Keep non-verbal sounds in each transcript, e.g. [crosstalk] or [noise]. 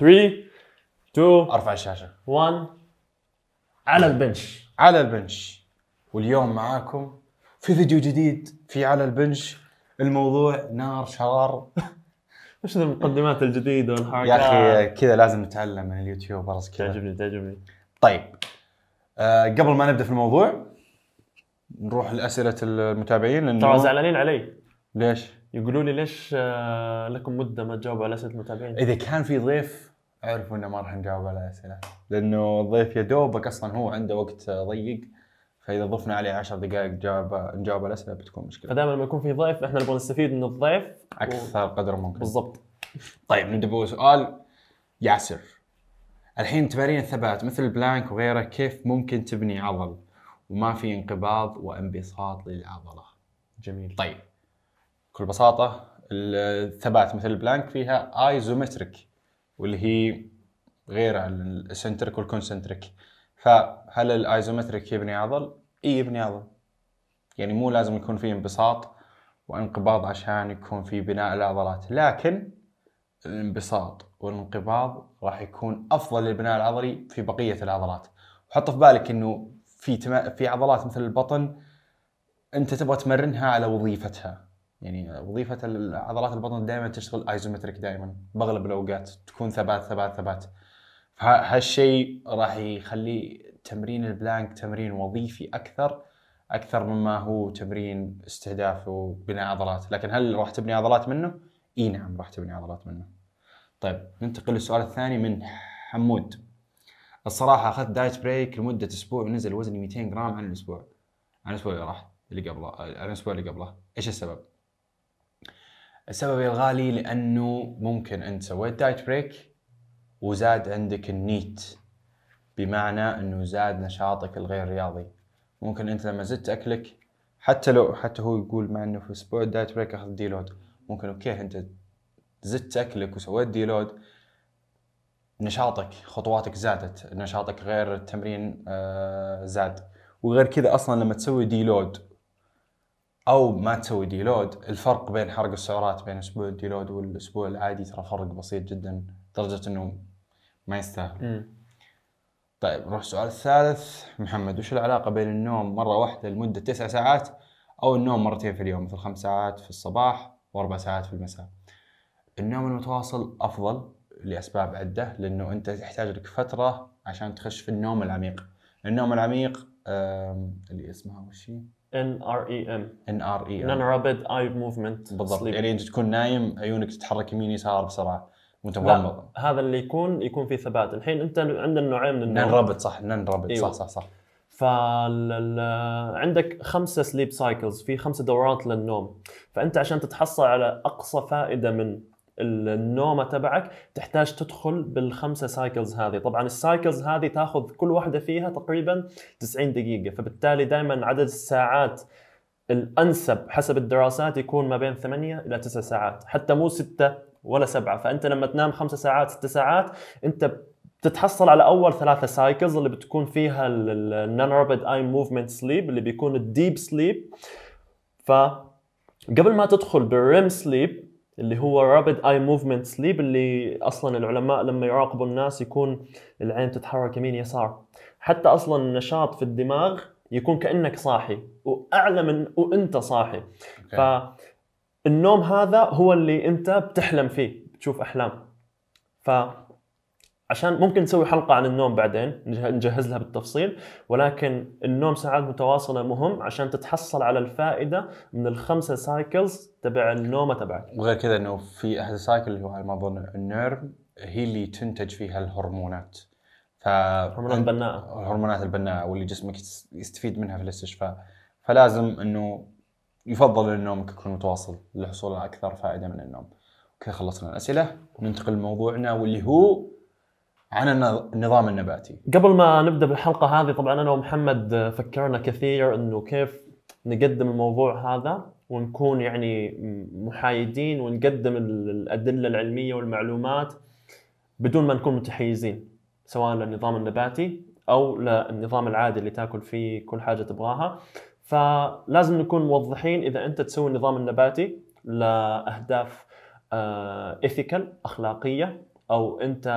3 2 أرفع الشاشة. 1 على البنش. على البنش. واليوم معاكم في فيديو جديد في على البنش. الموضوع نار شرار. [laughs] إيش المقدمات الجديدة والحركات؟ يا أخي كذا لازم نتعلم من اليوتيوبرز كذا. تعجبني تعجبني. طيب. آه قبل ما نبدأ في الموضوع نروح لأسئلة المتابعين لأنه ترى زعلانين علي. ليش؟ يقولوا لي ليش آه، لكم مدة ما تجاوبوا على أسئلة المتابعين؟ إذا كان في ضيف اعرفوا إنه ما راح نجاوب على اسئله لأنه الضيف يا دوبك أصلا هو عنده وقت ضيق فإذا ضفنا عليه 10 دقائق جاوب نجاوب على الأسئلة بتكون مشكلة. فدائما لما يكون في ضيف إحنا نبغى نستفيد من الضيف أكثر قدر ممكن. بالضبط. طيب نبدأ بأول سؤال. ياسر الحين تمارين الثبات مثل البلانك وغيره كيف ممكن تبني عضل؟ وما في انقباض وانبساط للعضلة. جميل. طيب بكل بساطة الثبات مثل ال plank فيها isometric واللي هي غير عن ال eccentric وال concentric فهل ال isometric يبني عضل؟ إي يبني عضل يعني مو لازم يكون في انبساط وانقباض عشان يكون في بناء العضلات لكن الانبساط والانقباض راح يكون أفضل للبناء العضلي في بقية العضلات وحط في بالك إنه في. في عضلات مثل البطن أنت تبغى تمرنها على وظيفتها يعني وظيفة عضلات البطن دائما تشتغل isometric دائما باغلب الأوقات تكون ثبات ثبات ثبات. فهالشيء راح يخلي تمرين ال plank تمرين وظيفي أكثر أكثر مما هو تمرين استهداف وبناء عضلات. لكن هل راح تبني عضلات منه؟ إي نعم راح تبني عضلات منه. طيب ننتقل للسؤال الثاني من حمود. الصراحة أخذت diet break لمدة أسبوع ونزل وزني 200 جرام عن الأسبوع. عن الأسبوع اللي راح اللي قبله عن الأسبوع اللي قبله. إيش السبب؟ السبب يا الغالي لأنه ممكن أنت سويت diet break وزاد عندك ال NEAT بمعنى إنه زاد نشاطك الغير رياضي. ممكن أنت لما زدت أكلك حتى لو حتى هو يقول مع إنه في أسبوع ال diet break أخذ deload ممكن okay أنت زدت أكلك وسويت deload نشاطك خطواتك زادت نشاطك غير التمرين آه زاد. وغير كذا أصلا لما تسوي deload أو ما تسوي deload الفرق بين حرق السعرات بين أسبوع ال deload والأسبوع العادي ترى فرق بسيط جدا لدرجة إنه ما يستاهل. طيب نروح السؤال الثالث محمد وش العلاقة بين النوم مرة واحدة لمدة تسع ساعات أو النوم مرتين في اليوم مثل خمس ساعات في الصباح وأربع ساعات في المساء النوم المتواصل أفضل لأسباب عدة لأنه أنت تحتاج لك فترة عشان تخش في النوم العميق النوم العميق اللي اسمها وش هي؟ N R E M N R E non rapid eye movement بالضبط. يعني انت تكون نايم عيونك تتحرك يمين يسار بسرعة. وأنت مغمض. هذا اللي يكون يكون في ثبات. الحين أنت عندنا نوعين من النوم non rapid صح. non rapid. أيوة. صح صح صح. ف ال عندك خمسة sleep cycles في خمسة دورات للنوم. فأنت عشان تتحصل على أقصى فائدة من النومة تبعك تحتاج تدخل بالخمسة cycles هذه. طبعا ال cycles هذه تأخذ كل واحدة فيها تقريبا 90 دقيقة. فبالتالي دائما عدد الساعات الأنسب حسب الدراسات يكون ما بين 8 إلى 9 ساعات. حتى مو 6 ولا 7 فأنت لما تنام 5 ساعات 6 ساعات أنت بتتحصل على أول ثلاثة cycles اللي بتكون فيها ال non rapid eye movement sleep اللي بيكون ال deep sleep فقبل ما تدخل بال REM sleep اللي هو rapid eye movement sleep اللي أصلا العلماء لما يراقبوا الناس يكون العين تتحرك يمين يسار. حتى أصلا النشاط في الدماغ يكون كأنك صاحي وأعلى من وأنت صاحي. فالنوم هذا هو اللي أنت بتحلم فيه بتشوف أحلام. ف عشان ممكن نسوي حلقة عن النوم بعدين نجه- نجهز لها بالتفصيل ولكن النوم ساعات متواصلة مهم عشان تتحصل على الفائدة من الخمسة cycles تبع النومة تبعك. وغير كذا إنه في أحد ال cycle اللي هو على ما أظن ال non-REM هي اللي تنتج فيها الهرمونات. ف هرمونات بناءة الهرمونات البناءة واللي جسمك يس- يستفيد منها في الاستشفاء. فلازم إنه يفضل إن نومك يكون متواصل للحصول على أكثر فائدة من النوم. كذا خلصنا الأسئلة. ننتقل لموضوعنا واللي هو عن النظ- النظام النباتي. قبل ما نبدأ بالحلقة هذه طبعا أنا ومحمد فكرنا كثير إنه كيف نقدم الموضوع هذا ونكون يعني محايدين ونقدم ال- الأدلة العلمية والمعلومات بدون ما نكون متحيزين سواء للنظام النباتي أو للنظام العادي اللي تأكل فيه كل حاجة تبغاها. فلازم نكون موضحين إذا أنت تسوي النظام النباتي لأهداف ايثيكال أخلاقية أو أنت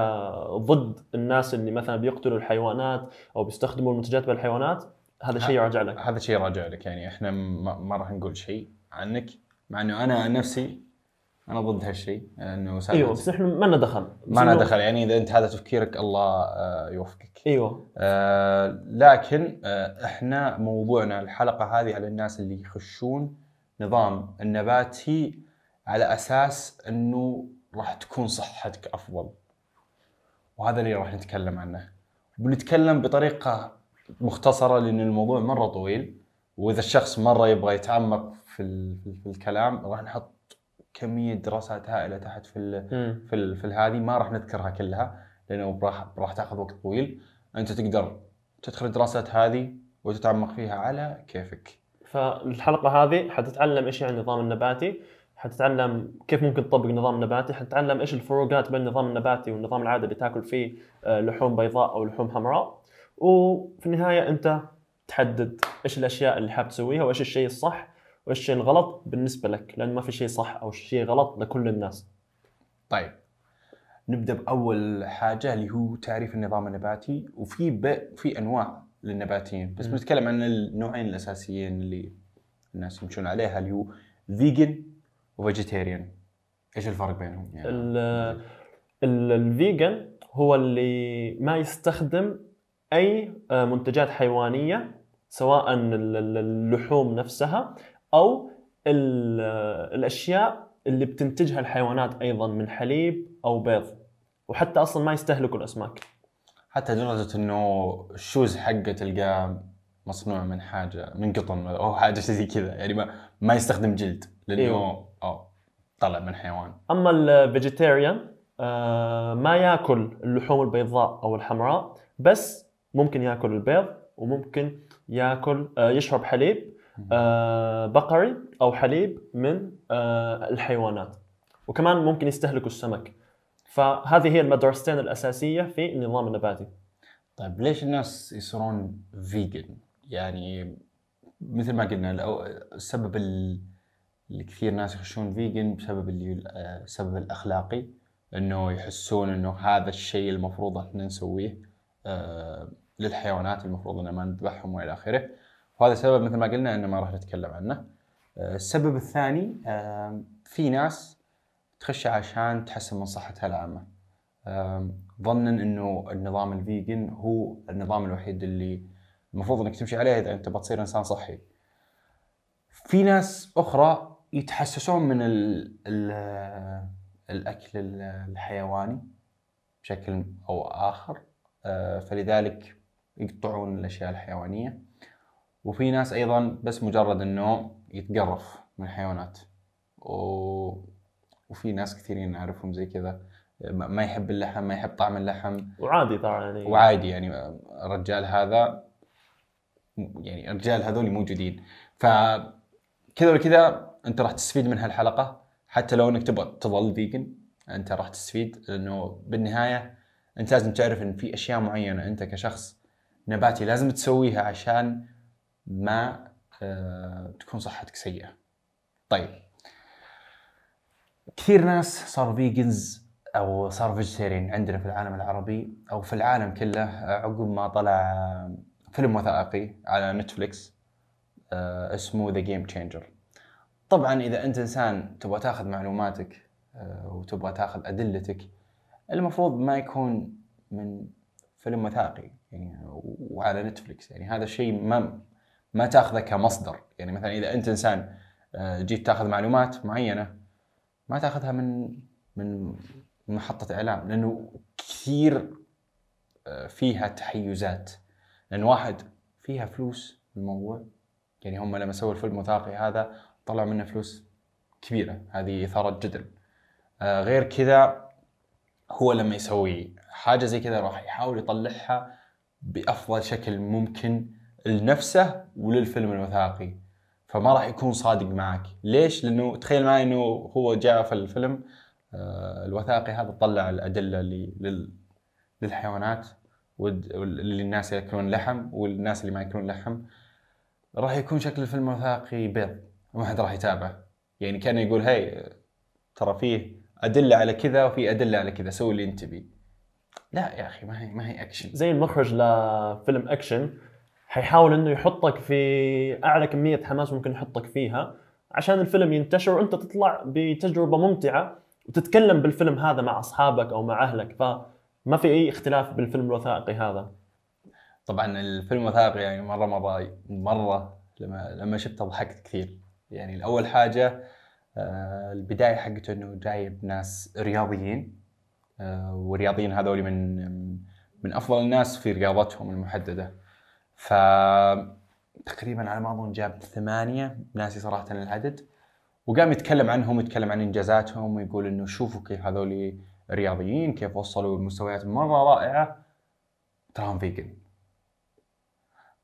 ضد الناس اللي مثلا بيقتلوا الحيوانات أو بيستخدموا المنتجات بالحيوانات؟ هذا شيء يراجع لك. هذا شيء راجع لك. يعني إحنا ما, ما راح نقول شيء عنك مع إنه أنا عن نفسي أنا ضد هالشيء انه أيوه بس إحنا ما لنا دخل. ما لنا دخل. يعني إذا أنت هذا تفكيرك الله آه، يوفقك. أيوه. آه لكن آه إحنا موضوعنا الحلقة هذه على الناس اللي يخشون نظام النباتي على أساس إنه راح تكون صحتك أفضل. وهذا اللي راح نتكلم عنه. بنتكلم بطريقة مختصرة لأن الموضوع مرة طويل. وإذا الشخص مرة يبغى يتعمق في ال- في, الكلام راح نحط كمية دراسات هائلة تحت في ال-. في ال- في هذه. ما راح نذكرها كلها لأنه راح راح تأخذ وقت طويل. أنت تقدر تدخل الدراسات هذه وتتعمق فيها على كيفك. فالحلقة هذه حتتعلم إيش يعني النظام النباتي. حتتعلم كيف ممكن تطبق نظام نباتي حتتعلم إيش الفروقات بين النظام النباتي والنظام العادي اللي تاكل فيه آه، لحوم بيضاء أو لحوم حمراء. وفي النهاية أنت تحدد إيش الأشياء اللي حاب تسويها وإيش الشيء الصح وإيش الشيء الغلط بالنسبة لك لأن ما في شيء صح أو شيء غلط لكل الناس. طيب نبدأ بأول حاجة اللي هو تعريف النظام النباتي. وفي ب... في أنواع للنباتيين بس. بنتكلم عن النوعين الأساسيين اللي الناس يمشون عليها اللي هو vegan و vegetarian إيش الفرق بينهم؟ يعني ال- ال- ال vegan هو اللي ما يستخدم أي آه، منتجات حيوانية سواء ال- ال- اللحوم نفسها أو آه، الأشياء اللي بتنتجها الحيوانات أيضا من حليب أو بيض. وحتى أصلا ما يستهلكوا الأسماك. حتى لدرجة إنه ال shoes حقه تلقاه مصنوع من حاجة من قطن أو حاجة زي كذا. يعني ما ما يستخدم جلد لأنه أيوه. آه طلع من حيوان. أما الفيجيتيريان ما يأكل اللحوم البيضاء أو الحمراء بس ممكن يأكل البيض وممكن يأكل آه، يشرب حليب آه، بقري أو حليب من آه، الحيوانات. وكمان ممكن يستهلكوا السمك. فهذه هي المدرستين الأساسية في النظام النباتي. طيب ليش الناس يصيرون vegan؟ يعني مثل ما قلنا السبب ال- اللي كثير ناس يخشون vegan بسبب اللي آه، السبب الأخلاقي إنه يحسون إنه هذا الشيء المفروض إحنا نسويه آه، للحيوانات المفروض ان ما نذبحهم وإلى آخره. وهذا السبب مثل ما قلنا إنه ما راح نتكلم عنه. آه، السبب الثاني آه، في ناس تخش عشان تحسن من صحتها العامة. ظنا إنه النظام الفيجن هو النظام الوحيد اللي المفروض إنك تمشي عليه إذا أنت بتصير إنسان صحي. في ناس أخرى يتحسسون من ال ال الأكل ال- الحيواني بشكل أو آخر. آه، فلذلك يقطعون الأشياء الحيوانية. وفي ناس أيضا بس مجرد انه يتقرف من الحيوانات. و... وفي ناس كثيرين نعرفهم زي كذا. ما ما يحب اللحم ما يحب طعم اللحم. وعادي طبعا يعني. وعادي يعني الرجال هذا يعني الرجال هذول موجودين فكذا وكذا انت راح تستفيد من هالحلقة حتى لو انك تبغى تظل فيجن انت راح تستفيد لأنه بالنهاية انت لازم تعرف إن في أشياء معينة انت كشخص نباتي لازم تسويها عشان ما آه، تكون صحتك سيئة. طيب كثير ناس صاروا vegans أو صار vegetarian عندنا في العالم العربي أو في العالم كله عقب ما طلع فيلم وثائقي على نتفليكس آه، اسمه The Game Changers طبعا إذا أنت إنسان تبغى تأخذ معلوماتك آه، وتبغى تأخذ أدلتك المفروض ما يكون من فيلم وثائقي يعني وعلى نتفليكس. يعني هذا الشيء ما ما تأخذه كمصدر. يعني مثلا إذا أنت إنسان آه، جيت تأخذ معلومات معينة ما تأخذها من من محطة إعلام لأنه كثير آه، فيها تحيزات. لأن واحد فيها فلوس الموضوع. يعني هم لما سووا الفيلم الوثائقي هذا طلعوا منه فلوس كبيرة هذه إثارة جدل. آه، غير كذا هو لما يسوي حاجة زي كذا راح يحاول يطلعها بأفضل شكل ممكن لنفسه وللفيلم الوثائقي فما راح يكون صادق معك. ليش؟ لأنه تخيل معي إنه هو جاء في الفيلم آه، الوثائقي هذا طلع الأدلة اللي لل- للحيوانات وللناس اللي ياكلون لحم والناس اللي ما ياكلون لحم. راح يكون شكل الفيلم الوثائقي بيض. ما حد راح يتابعه يعني كان يقول هاي ترى فيه أدلة على كذا وفي أدلة على كذا سوي اللي أنت تبيه. لا يا أخي ما هي ما هي اكشن زي المخرج لفيلم اكشن حيحاول إنه يحطك في أعلى كمية حماس ممكن يحطك فيها عشان الفيلم ينتشر وأنت تطلع بتجربة ممتعة وتتكلم بالفيلم هذا مع أصحابك أو مع أهلك. فما في أي اختلاف بالفيلم الوثائقي هذا. طبعا الفيلم الوثائقي يعني مرة مره مرة لما لما شفته ضحكت كثير. يعني اول حاجة آه، البداية حقته إنه جايب ناس رياضيين آه، والرياضيين هذول من من أفضل الناس في رياضتهم المحددة. ف تقريبا على ما أظن جاب ثمانية ناسي صراحة العدد وقام يتكلم عنهم يتكلم عن إنجازاتهم ويقول إنه شوفوا كيف هذول رياضيين كيف وصلوا لمستويات مرة رائعة. تراهم فيجن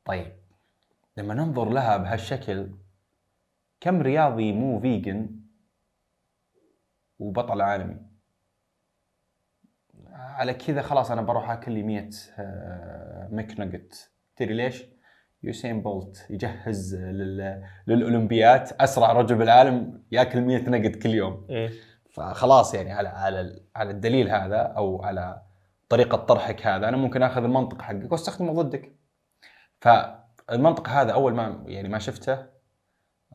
طيب لما ننظر لها بهالشكل كم رياضي مو vegan وبطل عالمي على كذا خلاص أنا بروح آكل لي 100 McNugget تدري ليش؟ يوسين بولت يجهز لل... للاولمبيات أسرع رجل بالعالم يأكل 100 nugget كل يوم إيه؟ فخلاص يعني على على على الدليل هذا أو على طريقة طرحك هذا أنا ممكن آخذ المنطق حقك وأستخدمه ضدك فالمنطق هذا أول ما يعني ما شفته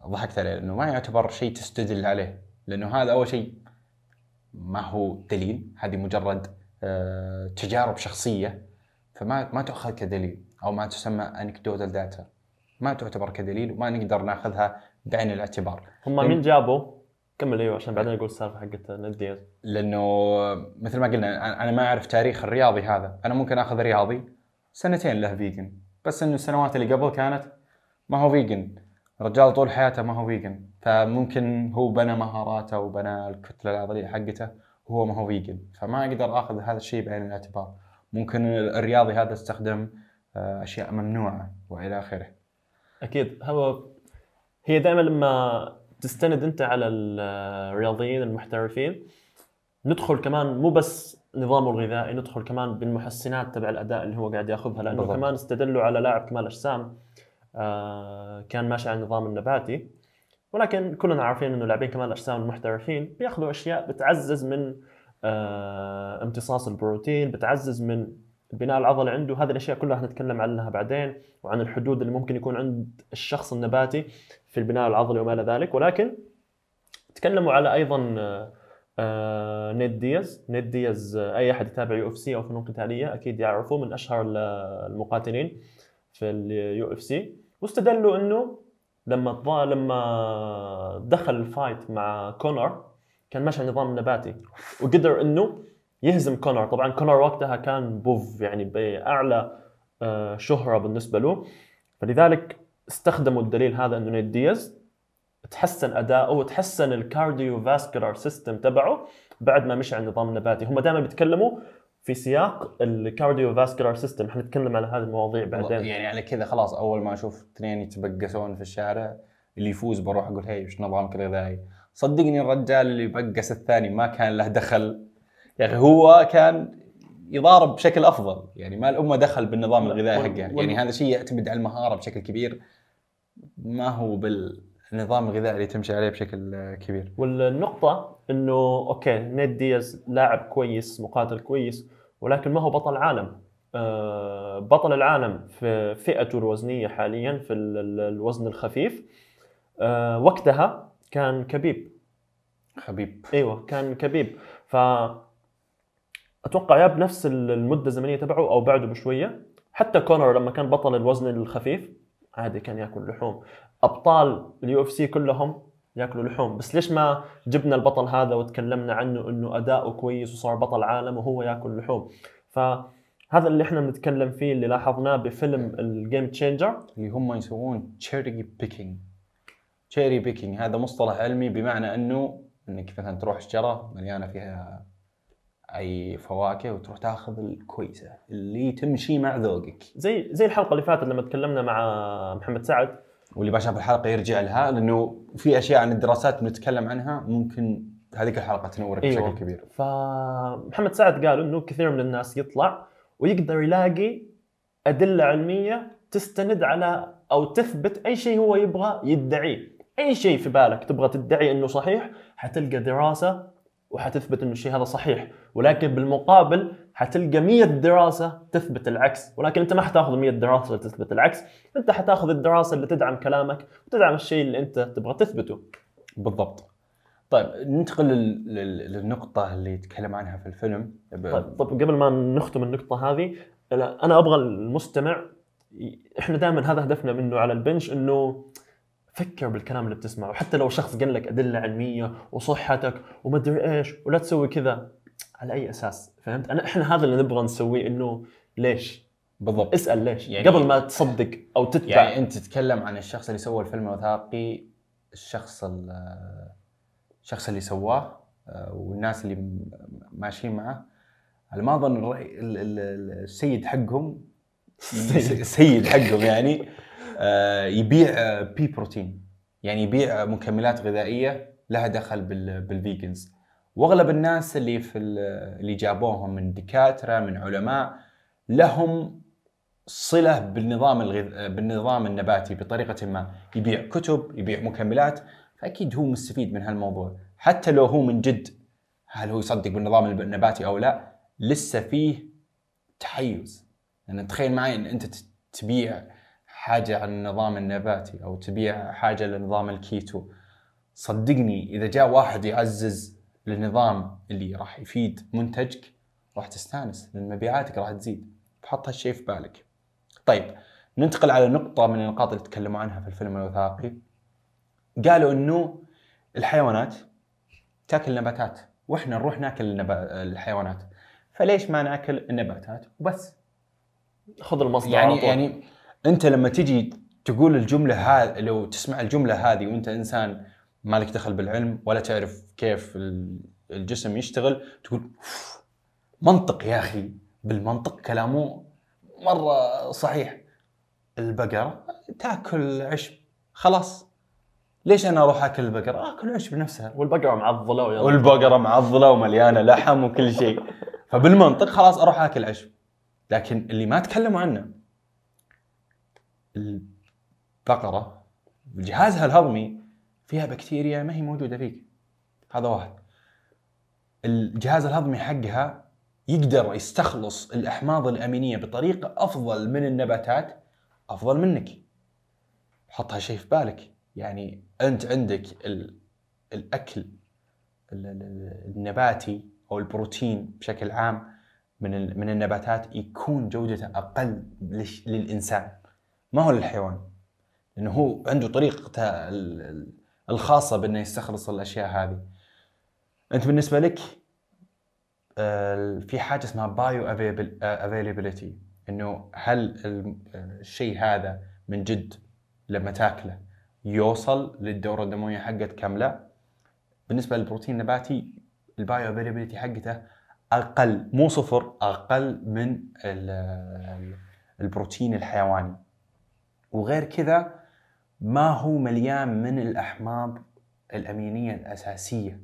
ضحكت عليه لأنه ما يعتبر شيء تستدل عليه لأنه هذا أول شيء ما هو دليل هذه مجرد آه، تجارب شخصية فما ما تؤخذ كدليل أو ما تسمى anecdotal data ما تعتبر كدليل وما نقدر ناخذها بعين الاعتبار. هم مين جابوا؟ كمل إيوه عشان بعدين نقول السالفة حقت دياز لأنه مثل ما قلنا أنا ما أعرف تاريخ الرياضي هذا. أنا ممكن آخذ رياضي سنتين له vegan بس إنه السنوات اللي قبل كانت ما هو vegan الرجال طول حياته ما هو vegan فممكن هو بنى مهاراته وبنى الكتلة العضليه حقته وهو ما هو vegan فما أقدر آخذ هذا الشيء بعين الاعتبار. ممكن الرياضي هذا استخدم آه، أشياء ممنوعة وإلى آخره. أكيد. هو هي دائما لما تستند أنت على الرياضيين المحترفين ندخل كمان مو بس نظامه الغذائي ندخل كمان بالمحسنات تبع الأداء اللي هو قاعد يأخذها لأنه بالضبط. كمان استدلوا على لاعب كمال أجسام. آه كان ماشي على النظام النباتي. ولكن كلنا عارفين إنه لاعبين كمال الأجسام المحترفين بيأخذوا أشياء بتعزز من آه امتصاص البروتين بتعزز من البناء العضلي عنده. هذه الأشياء كلها حنتكلم عنها بعدين وعن الحدود اللي ممكن يكون عند الشخص النباتي في البناء العضلي وما إلى ذلك. ولكن تكلموا على أيضا آه، آه، نيت دياز. نيت دياز آه، أي أحد يتابع UFC أو فنون قتالية أكيد يعرفه من أشهر ال- المقاتلين في ال UFC. واستدلوا انه لما لما دخل ال fight مع كونر كان ماشي على النظام النباتي وقدر انه يهزم كونر. طبعا كونر وقتها كان above يعني بأعلى آه، شهرة بالنسبة له. فلذلك استخدموا الدليل هذا إنه نيت دياز تحسن اداؤه وتحسن ال cardiovascular system تبعه بعد ما مشى على النظام النباتي هم دائما بيتكلموا في سياق ال cardiovascular system حنتكلم على هذه المواضيع بعدين. يعني على كذا خلاص أول ما أشوف اثنين يتبقسون في الشارع اللي يفوز بروح أقول هي وش نظامك الغذائي؟ صدقني الرجال اللي بقس الثاني ما كان له دخل. يا أخي هو كان يضارب بشكل أفضل. يعني ما الأمة دخل بالنظام الغذائي حقه. وال- يعني هذا شيء يعتمد على المهارة بشكل كبير. ما هو بالنظام الغذائي اللي تمشي عليه بشكل كبير. والنقطة إنه أوكي نيد دياز لاعب كويس مقاتل كويس ولكن ما هو بطل عالم آه، بطل العالم في فئته الوزنية حاليا في ال- ال- الوزن الخفيف. آه، وقتها كان كبيب. خبيب. إيوه كان خبيب. ف أتوقع يا بنفس المدة الزمنية تبعه أو بعده بشوية. حتى كونر لما كان بطل الوزن الخفيف عادي كان يأكل لحوم. أبطال ال UFC كلهم ياكلوا لحوم. بس ليش ما جبنا البطل هذا وتكلمنا عنه إنه أداؤه كويس وصار بطل عالم وهو ياكل لحوم؟ فهذا اللي إحنا بنتكلم فيه اللي لاحظناه بفيلم ال Game Changers اللي هم يسوون cherry picking تشيري بيكينج هذا مصطلح علمي بمعنى إنه إنك مثلا تروح شجره مليانة فيها أي فواكه وتروح تاخذ الكويسة اللي تمشي مع ذوقك. زي زي الحلقة اللي فاتت لما تكلمنا مع محمد سعد واللي ما شاف الحلقة يرجع لها لأنه في أشياء عن الدراسات بنتكلم عنها ممكن هذيك الحلقة تنورك أيوة. بشكل كبير فمحمد سعد قال إنه كثير من الناس يطلع ويقدر يلاقي أدلة علمية تستند على أو تثبت أي شيء هو يبغى يدعيه أي شيء في بالك تبغى تدعي إنه صحيح حتلقى دراسة وحتثبت إنه الشيء هذا صحيح. ولكن بالمقابل حتلقى 100 دراسة تثبت العكس. ولكن أنت ما حتاخذ 100 دراسة تثبت العكس. أنت حتاخذ الدراسة اللي تدعم كلامك وتدعم الشيء اللي أنت تبغى تثبته. بالضبط. طيب ننتقل لل- لل- للنقطة اللي يتكلم عنها في الفيلم. طيب, طيب قبل ما نختم النقطة هذه أنا أبغى المستمع إحنا دائما هذا هدفنا منه على البنش إنه فكر بالكلام اللي بتسمعه. حتى لو شخص قال لك أدلة علمية وصحتك ومدري إيش ولا تسوي كذا على أي أساس؟ فهمت؟ أنا إحنا هذا اللي نبغى نسويه إنه ليش؟ بالضبط. اسأل ليش؟ يعني- قبل ما تصدق أو تتبع. يعني أنت تتكلم عن الشخص اللي سوى الفيلم الوثائقي الشخص ال- الشخص اللي سواه آه، والناس اللي ماشيين معه. على ما أظن السيد حقهم [laughs] السيد حقهم يعني. يبيع آه، pea protein يعني يبيع آه، مكملات غذائية لها دخل بال- بال vegans واغلب الناس اللي في ال- اللي جابوهم من دكاترة من علماء لهم صلة بالنظام الغذ... بالنظام النباتي بطريقة ما. يبيع كتب يبيع مكملات فأكيد هو مستفيد من هالموضوع. حتى لو هو من جد هل هو يصدق بالنظام النباتي أو لا لسه فيه تحيز. يعني تخيل معي إن أنت تبيع حاجة عن النظام النباتي أو تبيع حاجة لنظام الكيتو. صدقني إذا جاء واحد يعزز للنظام اللي راح يفيد منتجك راح تستانس لأن مبيعاتك راح تزيد. فحط هالشيء في بالك. طيب ننتقل على نقطة من النقاط اللي تكلموا عنها في الفيلم الوثائقي. قالوا إنه الحيوانات تاكل نباتات وإحنا نروح ناكل النبا... الحيوانات. فليش ما ناكل النباتات وبس؟ خذ المصدر يعني. يعني انت لما تجي تقول الجملة هذه لو تسمع الجملة هذه وانت انسان ما لك دخل بالعلم ولا تعرف كيف ال- الجسم يشتغل تقول "أوف، منطق يا أخي. بالمنطق كلامه مرة صحيح. البقرة تاكل عشب. خلاص. ليش أنا أروح أكل البقرة؟ أكل عشب نفسها. والبقرة معضلة ويلا والبقرة معضلة ومليانة لحم وكل شيء. فبالمنطق خلاص أروح أكل عشب. لكن اللي ما تكلموا عنه البقرة جهازها الهضمي فيها بكتيريا ما هي موجودة فيك. هذا واحد. الجهاز الهضمي حقها يقدر يستخلص الأحماض الأمينية بطريقة أفضل من النباتات أفضل منك. حط هالشيء في بالك. يعني أنت عندك ال... الأكل ال- ال- النباتي أو البروتين بشكل عام من من النباتات يكون جودته أقل للإنسان. ما هو للحيوان؟ لأنه هو عنده طريقته ال- ال- الخاصة بأنه يستخلص الأشياء هذه. أنت بالنسبة لك آه، في حاجة اسمها بايو availability إنه هل ال- الشيء هذا من جد لما تاكله يوصل للدورة الدموية حقتك ام لا؟ بالنسبة للبروتين النباتي ال bioavailability حقته أقل مو صفر أقل من ال- البروتين الحيواني. وغير كذا ما هو مليان من الأحماض الأمينية الأساسية.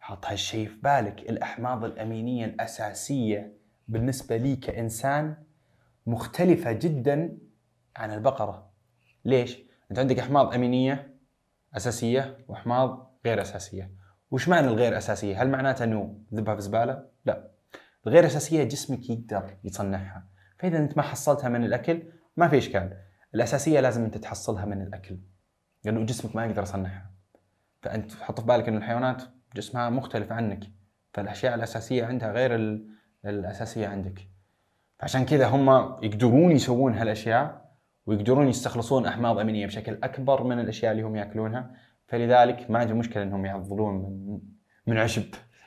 حط هالشيء في بالك الأحماض الأمينية الأساسية بالنسبة لي كإنسان مختلفة جدا عن البقرة. ليش؟ أنت عندك أحماض أمينية أساسية وأحماض غير أساسية. وش معنى الغير أساسية؟ هل معناته إنه ذبها في زبالة؟ لا. الغير أساسية جسمك يقدر يصنعها. فإذا أنت ما حصلتها من الأكل ما في إشكال. الأساسية لازم أنت تحصلها من الأكل لأنه جسمك ما يقدر يصنعها. فأنت حط في بالك ان الحيوانات جسمها مختلف عنك فالأشياء الأساسية عندها غير ال- الأساسية عندك. فعشان كذا هم يقدرون يسوون هالأشياء ويقدرون يستخلصون أحماض أمينية بشكل أكبر من الأشياء اللي هم يأكلونها. فلذلك ما عندهم مشكلة إنهم يعضلون من من عشب.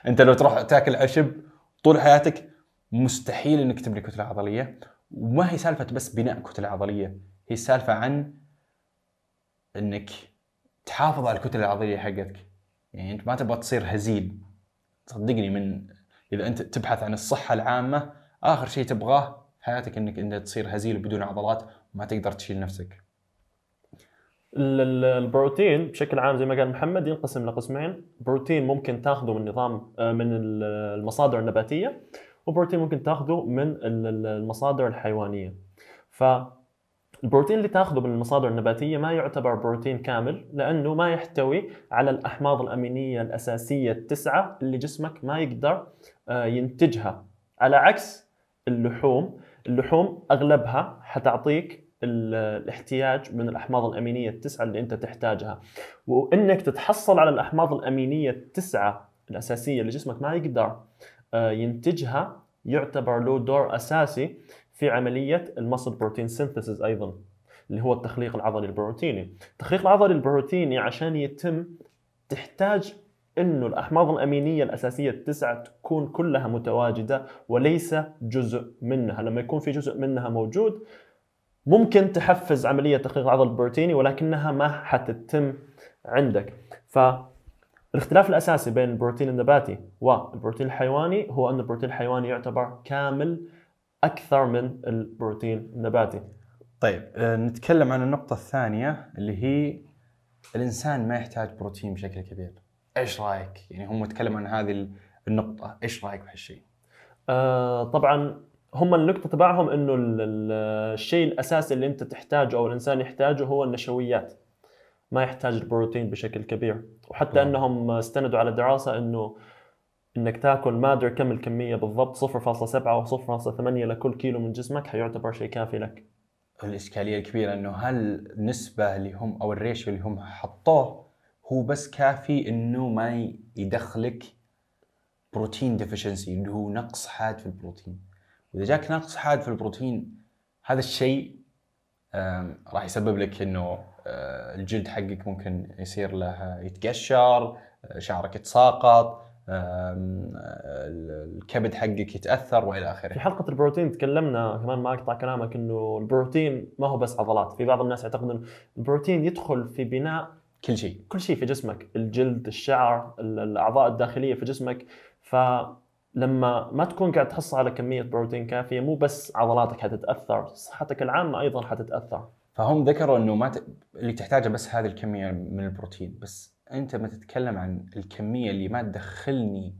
أنت لو تروح تاكل عشب طول حياتك مستحيل إنك تبني كتلة عضلية. وما هي سالفة بس بناء كتلة عضلية. هي السالفه عن إنك تحافظ على الكتلة العضلية حقتك. يعني أنت ما تبغى تصير هزيل. صدقني من إذا أنت تبحث عن الصحة العامة آخر شيء تبغاه حياتك إنك أنت تصير هزيل بدون عضلات وما تقدر تشيل نفسك. ال- ال- البروتين بشكل عام زي ما قال محمد ينقسم لقسمين. بروتين ممكن تاخذه من نظام آه، من ال- المصادر النباتية وبروتين ممكن تاخذه من ال- ال- المصادر الحيوانية. ف البروتين اللي تاخذه من المصادر النباتية ما يعتبر بروتين كامل لأنه ما يحتوي على الأحماض الأمينية الأساسية التسعة اللي جسمك ما يقدر آه، ينتجها. على عكس اللحوم اللحوم أغلبها حتعطيك الاحتياج من الأحماض الأمينية التسعة اللي أنت تحتاجها. وإنك تتحصل على الأحماض الأمينية التسعة الأساسية اللي جسمك ما يقدر آه، ينتجها يعتبر له دور أساسي في عملية ال muscle protein synthesis أيضا اللي هو التخليق العضلي البروتيني. التخليق العضلي البروتيني عشان يتم تحتاج إنه الأحماض الأمينية الأساسية التسعة تكون كلها متواجدة وليس جزء منها. لما يكون في جزء منها موجود ممكن تحفز عملية تخليق العضل البروتيني ولكنها ما حتتم عندك. فالاختلاف الأساسي بين البروتين النباتي والبروتين الحيواني هو أن البروتين الحيواني يعتبر كامل أكثر من البروتين النباتي طيب آه، نتكلم عن النقطة الثانية اللي هي الإنسان ما يحتاج بروتين بشكل كبير. إيش رأيك؟ يعني هم تكلموا عن هذه النقطة، إيش رأيك بهالشيء؟ آه طبعا هم النقطة تبعهم إنه الشيء الأساسي اللي أنت تحتاجه أو الإنسان يحتاجه هو النشويات. ما يحتاج البروتين بشكل كبير، وحتى نعم. إنهم استندوا على دراسة إنه إنك تاكل ما أدري كم الكمية بالضبط 0.7 أو 0.8 لكل كيلو من جسمك حيعتبر شيء كافي لك. الإشكالية الكبيرة إنه هل النسبة اللي هم أو ال ratio اللي هم حطوه هو بس كافي إنه ما يدخلك protein deficiency اللي هو نقص حاد في البروتين. وإذا جاك نقص حاد في البروتين هذا الشيء راح يسبب لك إنه آه، الجلد حقك ممكن يصير له يتقشر آه، شعرك يتساقط الكبد حقك يتأثر وإلى آخره. في حلقة البروتين تكلمنا كمان ما أقطع كلامك إنه البروتين ما هو بس عضلات، في بعض الناس يعتقد إنه البروتين يدخل في بناء كل شيء كل شيء في جسمك، الجلد، الشعر، الأعضاء الداخلية في جسمك، فلما ما تكون قاعد تحصل على كمية بروتين كافية مو بس عضلاتك حتتأثر، صحتك العامة أيضا حتتأثر. فهم ذكروا إنه ما ت... اللي تحتاجه بس هذه الكمية من البروتين، بس أنت ما تتكلم عن الكمية اللي ما تدخلني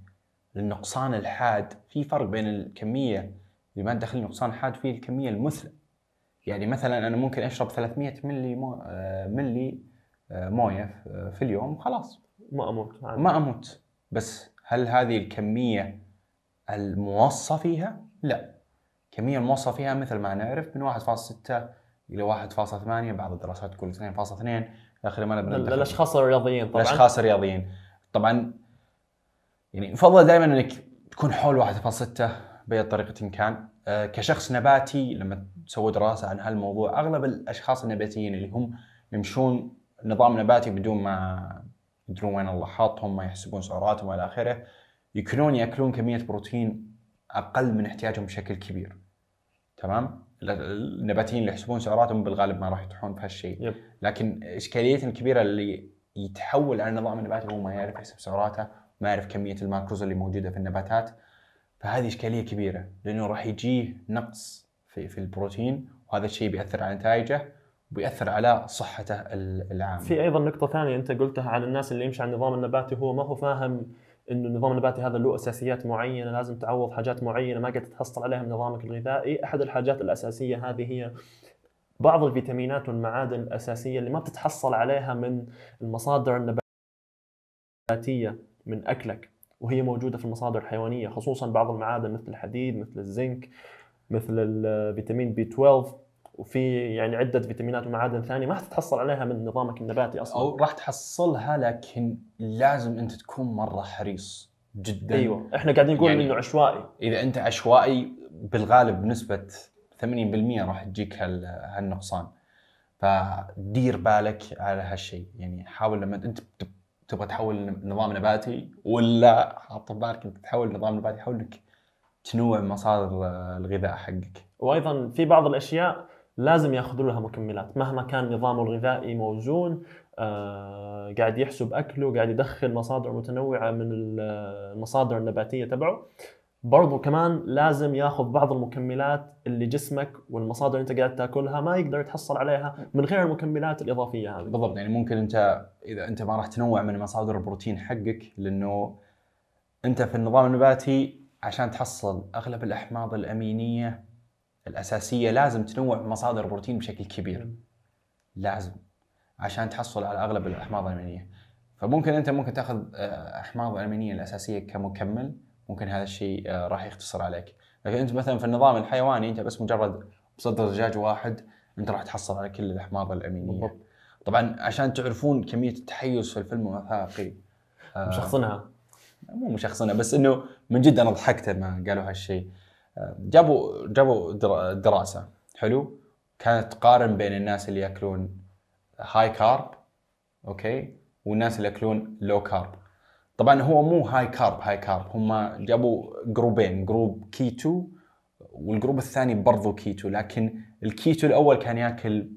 للنقصان الحاد في فرق بين الكمية اللي ما تدخلني نقصان حاد في الكمية المثلى. يعني مثلا أنا ممكن أشرب 300 ملي مو... آه، ملي آه، موية في اليوم خلاص. ما أموت عادي. ما أموت. بس هل هذه الكمية الموصى فيها؟ لا. الكميه الموصى فيها مثل ما نعرف من 1.6 إلى 1.8 بعض الدراسات تقول 2.2 آخر ما نبي للاشخاص الرياضيين طبعا. الأشخاص الرياضيين. طبعا يعني يفضل دائما إنك تكون حول 1.6 بأي طريقة كان. أه كشخص نباتي لما تسوي دراسة عن هالموضوع أغلب الأشخاص النباتيين اللي هم يمشون نظام نباتي بدون ما يدرون وين الله حاطهم ما يحسبون سعراتهم وإلى آخره يكونون يأكلون كمية بروتين أقل من احتياجهم بشكل كبير. تمام؟ النباتيين اللي يحسبون سعراتهم بالغالب ما راح يطيحون بهالشيء لكن اشكاليتنا الكبيرة اللي يتحول على النظام النباتي هو ما يعرف يحسب سعراته ما يعرف كمية الماكروز اللي موجودة في النباتات. فهذه إشكالية كبيرة لأنه راح يجيه نقص في في البروتين وهذا الشيء بيأثر على نتائجه وبيأثر على صحته العامة. في أيضا نقطة ثانية أنت قلتها عن الناس اللي يمشي على النظام النباتي هو ما هو فاهم إنه النظام النباتي هذا له أساسيات معينة لازم تعوض حاجات معينة ما قد تحصل عليها من نظامك الغذائي. أحد الحاجات الأساسية هذه هي بعض الفيتامينات والمعادن الأساسية اللي ما بتتحصل عليها من المصادر النباتية من أكلك وهي موجودة في المصادر الحيوانية خصوصا بعض المعادن مثل الحديد مثل الزنك مثل الفيتامين بي 12 وفي يعني عدة فيتامينات ومعادن ثانية ما حتتحصل عليها من نظامك النباتي أصلا. أو راح تحصلها لكن لازم أنت تكون مرة حريص جدا. أيوه. إحنا قاعدين نقول يعني إنه عشوائي. إذا أنت عشوائي بالغالب بنسبة 80% راح تجيك هالنقصان. فدير بالك على هالشيء. يعني حاول لما أنت تبغى تحول نظام نباتي ولا حاط بالك انك تحول نظام نباتي حاول إنك تنوع مصادر الغذاء حقك. وأيضا في بعض الأشياء لازم ياخذوا لها مكملات. مهما كان نظامه الغذائي موزون آه، قاعد يحسب أكله قاعد يدخل مصادر متنوعة من المصادر النباتية تبعه. برضو كمان لازم ياخذ بعض المكملات اللي جسمك والمصادر اللي انت قاعد تاكلها ما يقدر يتحصل عليها من غير المكملات الإضافية هذه. بالضبط يعني ممكن انت إذا انت ما راح تنوع من مصادر البروتين حقك لأنه انت في النظام النباتي عشان تحصل أغلب الأحماض الأمينية الأساسية لازم تنوع مصادر البروتين بشكل كبير. لازم. عشان تحصل على أغلب الأحماض الأمينية. فممكن أنت ممكن تأخذ آه، أحماض الامينيه الأساسية كمكمل. ممكن هذا الشيء آه، راح يختصر عليك. لكن أنت مثلا في النظام الحيواني أنت بس مجرد مصدر دجاج واحد أنت راح تحصل على كل الأحماض الأمينية. بالضبط. طبعا عشان تعرفون كمية التحيز في الفيلم الوثائقي آه، مشخصنها. مو مشخصنه بس إنه من جد أنا ضحكت لما قالوا هالشيء. جابوا جابوا در- دراسة. حلو؟ كانت تقارن بين الناس اللي ياكلون high carb أوكي؟ والناس اللي ياكلون low carb طبعا هو مو high carb high carb هم جابوا group ين group keto وال group الثاني برضو كيتو لكن الكيتو الأول كان ياكل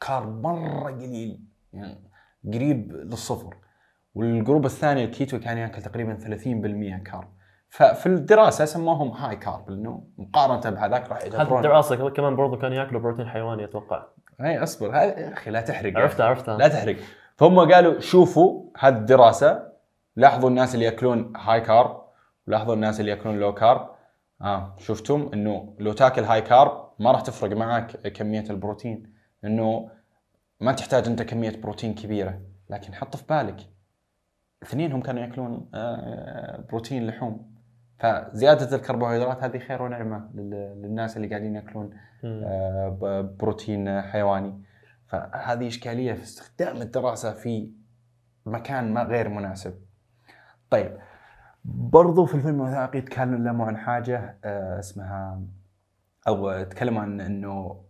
carb مرة قليل يعني قريب للصفر. وال group الثاني الكيتو كان ياكل تقريبا 30% carb ففي الدراسة سموهم high carb لأنه مقارنة بهذاك راح هذه يعتبرون الدراسة كمان برضو كانوا يأكلوا بروتين حيواني أتوقع. هاي أصبر. يا أخي لا تحرق أخي. عرفتها عرفتها. لا تحرق. فهم قالوا شوفوا هذه الدراسة لاحظوا الناس اللي يأكلون high carb ولاحظوا الناس اللي يأكلون low carb آه شفتم إنه لو تاكل high carb ما راح تفرق معك كمية البروتين انه ما تحتاج أنت كمية بروتين كبيرة. لكن حط في بالك اثنينهم كانوا يأكلون آه، بروتين لحوم. فزيادة الكربوهيدرات هذه خير ونعمة لل- للناس اللي قاعدين يأكلون. آه، بروتين حيواني فهذه إشكالية في استخدام الدراسة في مكان ما غير مناسب. طيب برضو في الفيلم الوثائقي تكلموا عن حاجة آه، اسمها أو تكلموا عن إنه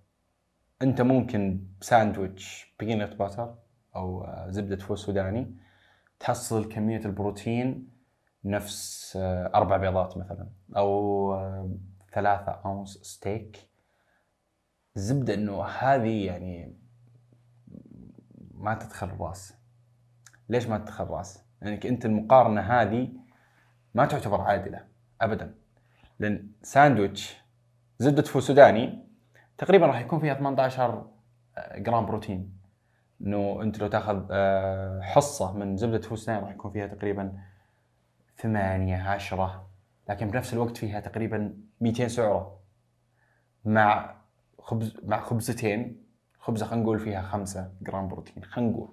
أنت ممكن بساندويتش peanut butter أو آه، زبدة فول سوداني تحصل كمية البروتين نفس آه، أربع بيضات مثلا أو آه، ثلاثة أونس ستيك. الزبدة إنه هذه يعني ما تدخل الرأس. ليش ما تدخل الرأس؟ لأنك أنت المقارنة هذه ما تعتبر عادلة ابدا. لأن ساندويتش زبدة فول سوداني تقريبا راح يكون فيها 18 جرام بروتين. إنه أنت لو تاخذ آه، حصة من زبدة فول سوداني راح يكون فيها تقريبا 8 10 لكن بنفس الوقت فيها تقريبا 200 سعرة مع خبز مع خبزتين. خبزة خلينا نقول فيها 5 جرام بروتين. خلينا نقول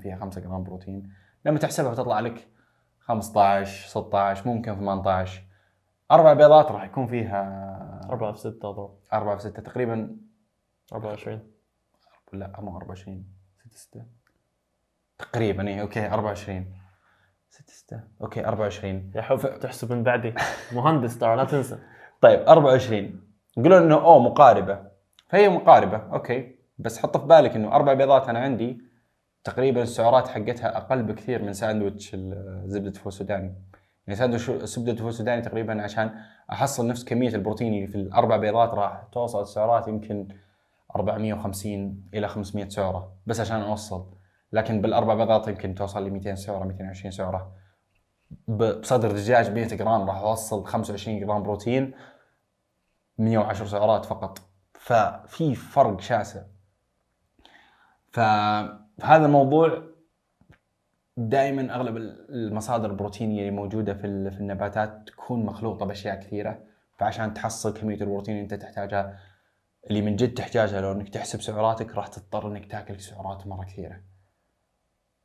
فيها 5 جرام بروتين. لما تحسبها بتطلع لك 15 16 ممكن 18 أربع بيضات راح يكون فيها 4 في 6 ضرب أربعة في ستة تقريبا 24 لا مو 24 6 6 تقريبا اي okay 24 6 6 okay 24 يا حب تحسب من بعدي. مهندس ترى لا تنسى. [laughs] طيب 24 يقولون إنه اوه مقاربة. فهي مقاربة okay. بس حط في بالك إنه أربع بيضات أنا عندي تقريبا السعرات حقتها أقل بكثير من ساندويتش زبده الفول السوداني يعني ساندويتش زبده الفول السوداني تقريبا عشان أحصل نفس كمية البروتين اللي في الأربع بيضات راح توصل السعرات يمكن 450 إلى 500 سعرة. بس عشان أوصل. لكن بالأربع بيضات يمكن توصل ل 200 سعرة 220 سعرة. بصدر دجاج 100 جرام راح أوصل 25 جرام بروتين 110 سعرات فقط. ففي فرق شاسع. فهذا الموضوع دائما أغلب المصادر البروتينية اللي موجودة في في النباتات تكون مخلوطة بأشياء كثيرة. فعشان تحصل كمية البروتين اللي أنت تحتاجها اللي من جد تحتاجها لو إنك تحسب سعراتك راح تضطر إنك تاكل سعرات مرة كثيرة.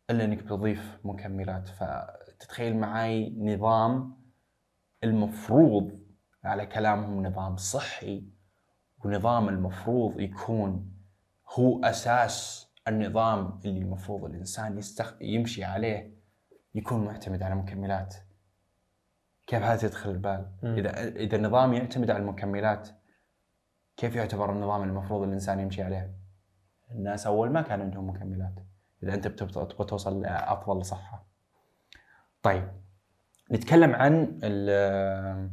إلا إنك بتضيف مكملات فتتخيل معاي نظام المفروض على كلامهم نظام صحي ونظام المفروض يكون هو أساس النظام اللي المفروض الإنسان يستخ... يمشي عليه يكون معتمد على مكملات كيف هذا يدخل البال؟ مم. إذا إذا النظام يعتمد على المكملات كيف يعتبر النظام المفروض الإنسان يمشي عليه؟ الناس أول ما كان عندهم مكملات إذا أنت تبغى توصل لأفضل صحة. طيب نتكلم عن ال-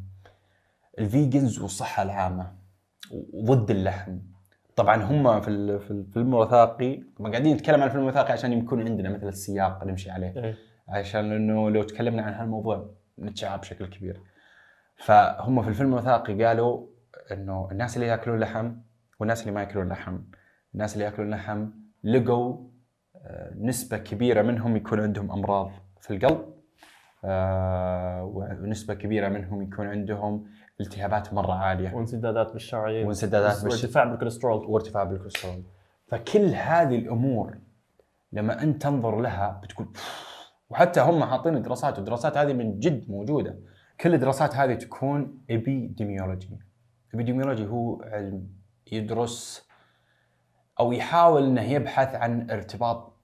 الفيجنز والصحة العامة وضد اللحم. طبعا هم في في الفيلم الوثائقي طبعا قاعدين نتكلم عن الفيلم الوثائقي عشان يكون عندنا مثل السياق نمشي عليه. إيه. عشان إنه لو تكلمنا عن هالموضوع نتشعب بشكل كبير. فهم في الفيلم الوثائقي قالوا إنه الناس اللي يأكلون لحم والناس اللي ما يأكلون لحم، الناس اللي يأكلون لحم لقوا نسبة كبيرة منهم يكون عندهم أمراض في القلب آه، ونسبة كبيرة منهم يكون عندهم التهابات مرة عالية. وانسدادات بالشرايين وانسدادات بالش- وارتفاع بالكوليسترول. وارتفاع بالكوليسترول. فكل هذه الأمور لما أنت تنظر لها بتقول وحتى هم حاطين دراسات والدراسات هذه من جد موجودة. كل الدراسات هذه تكون epidemiology ابيديميولوجي هو علم يدرس أو يحاول إنه يبحث عن ارتباط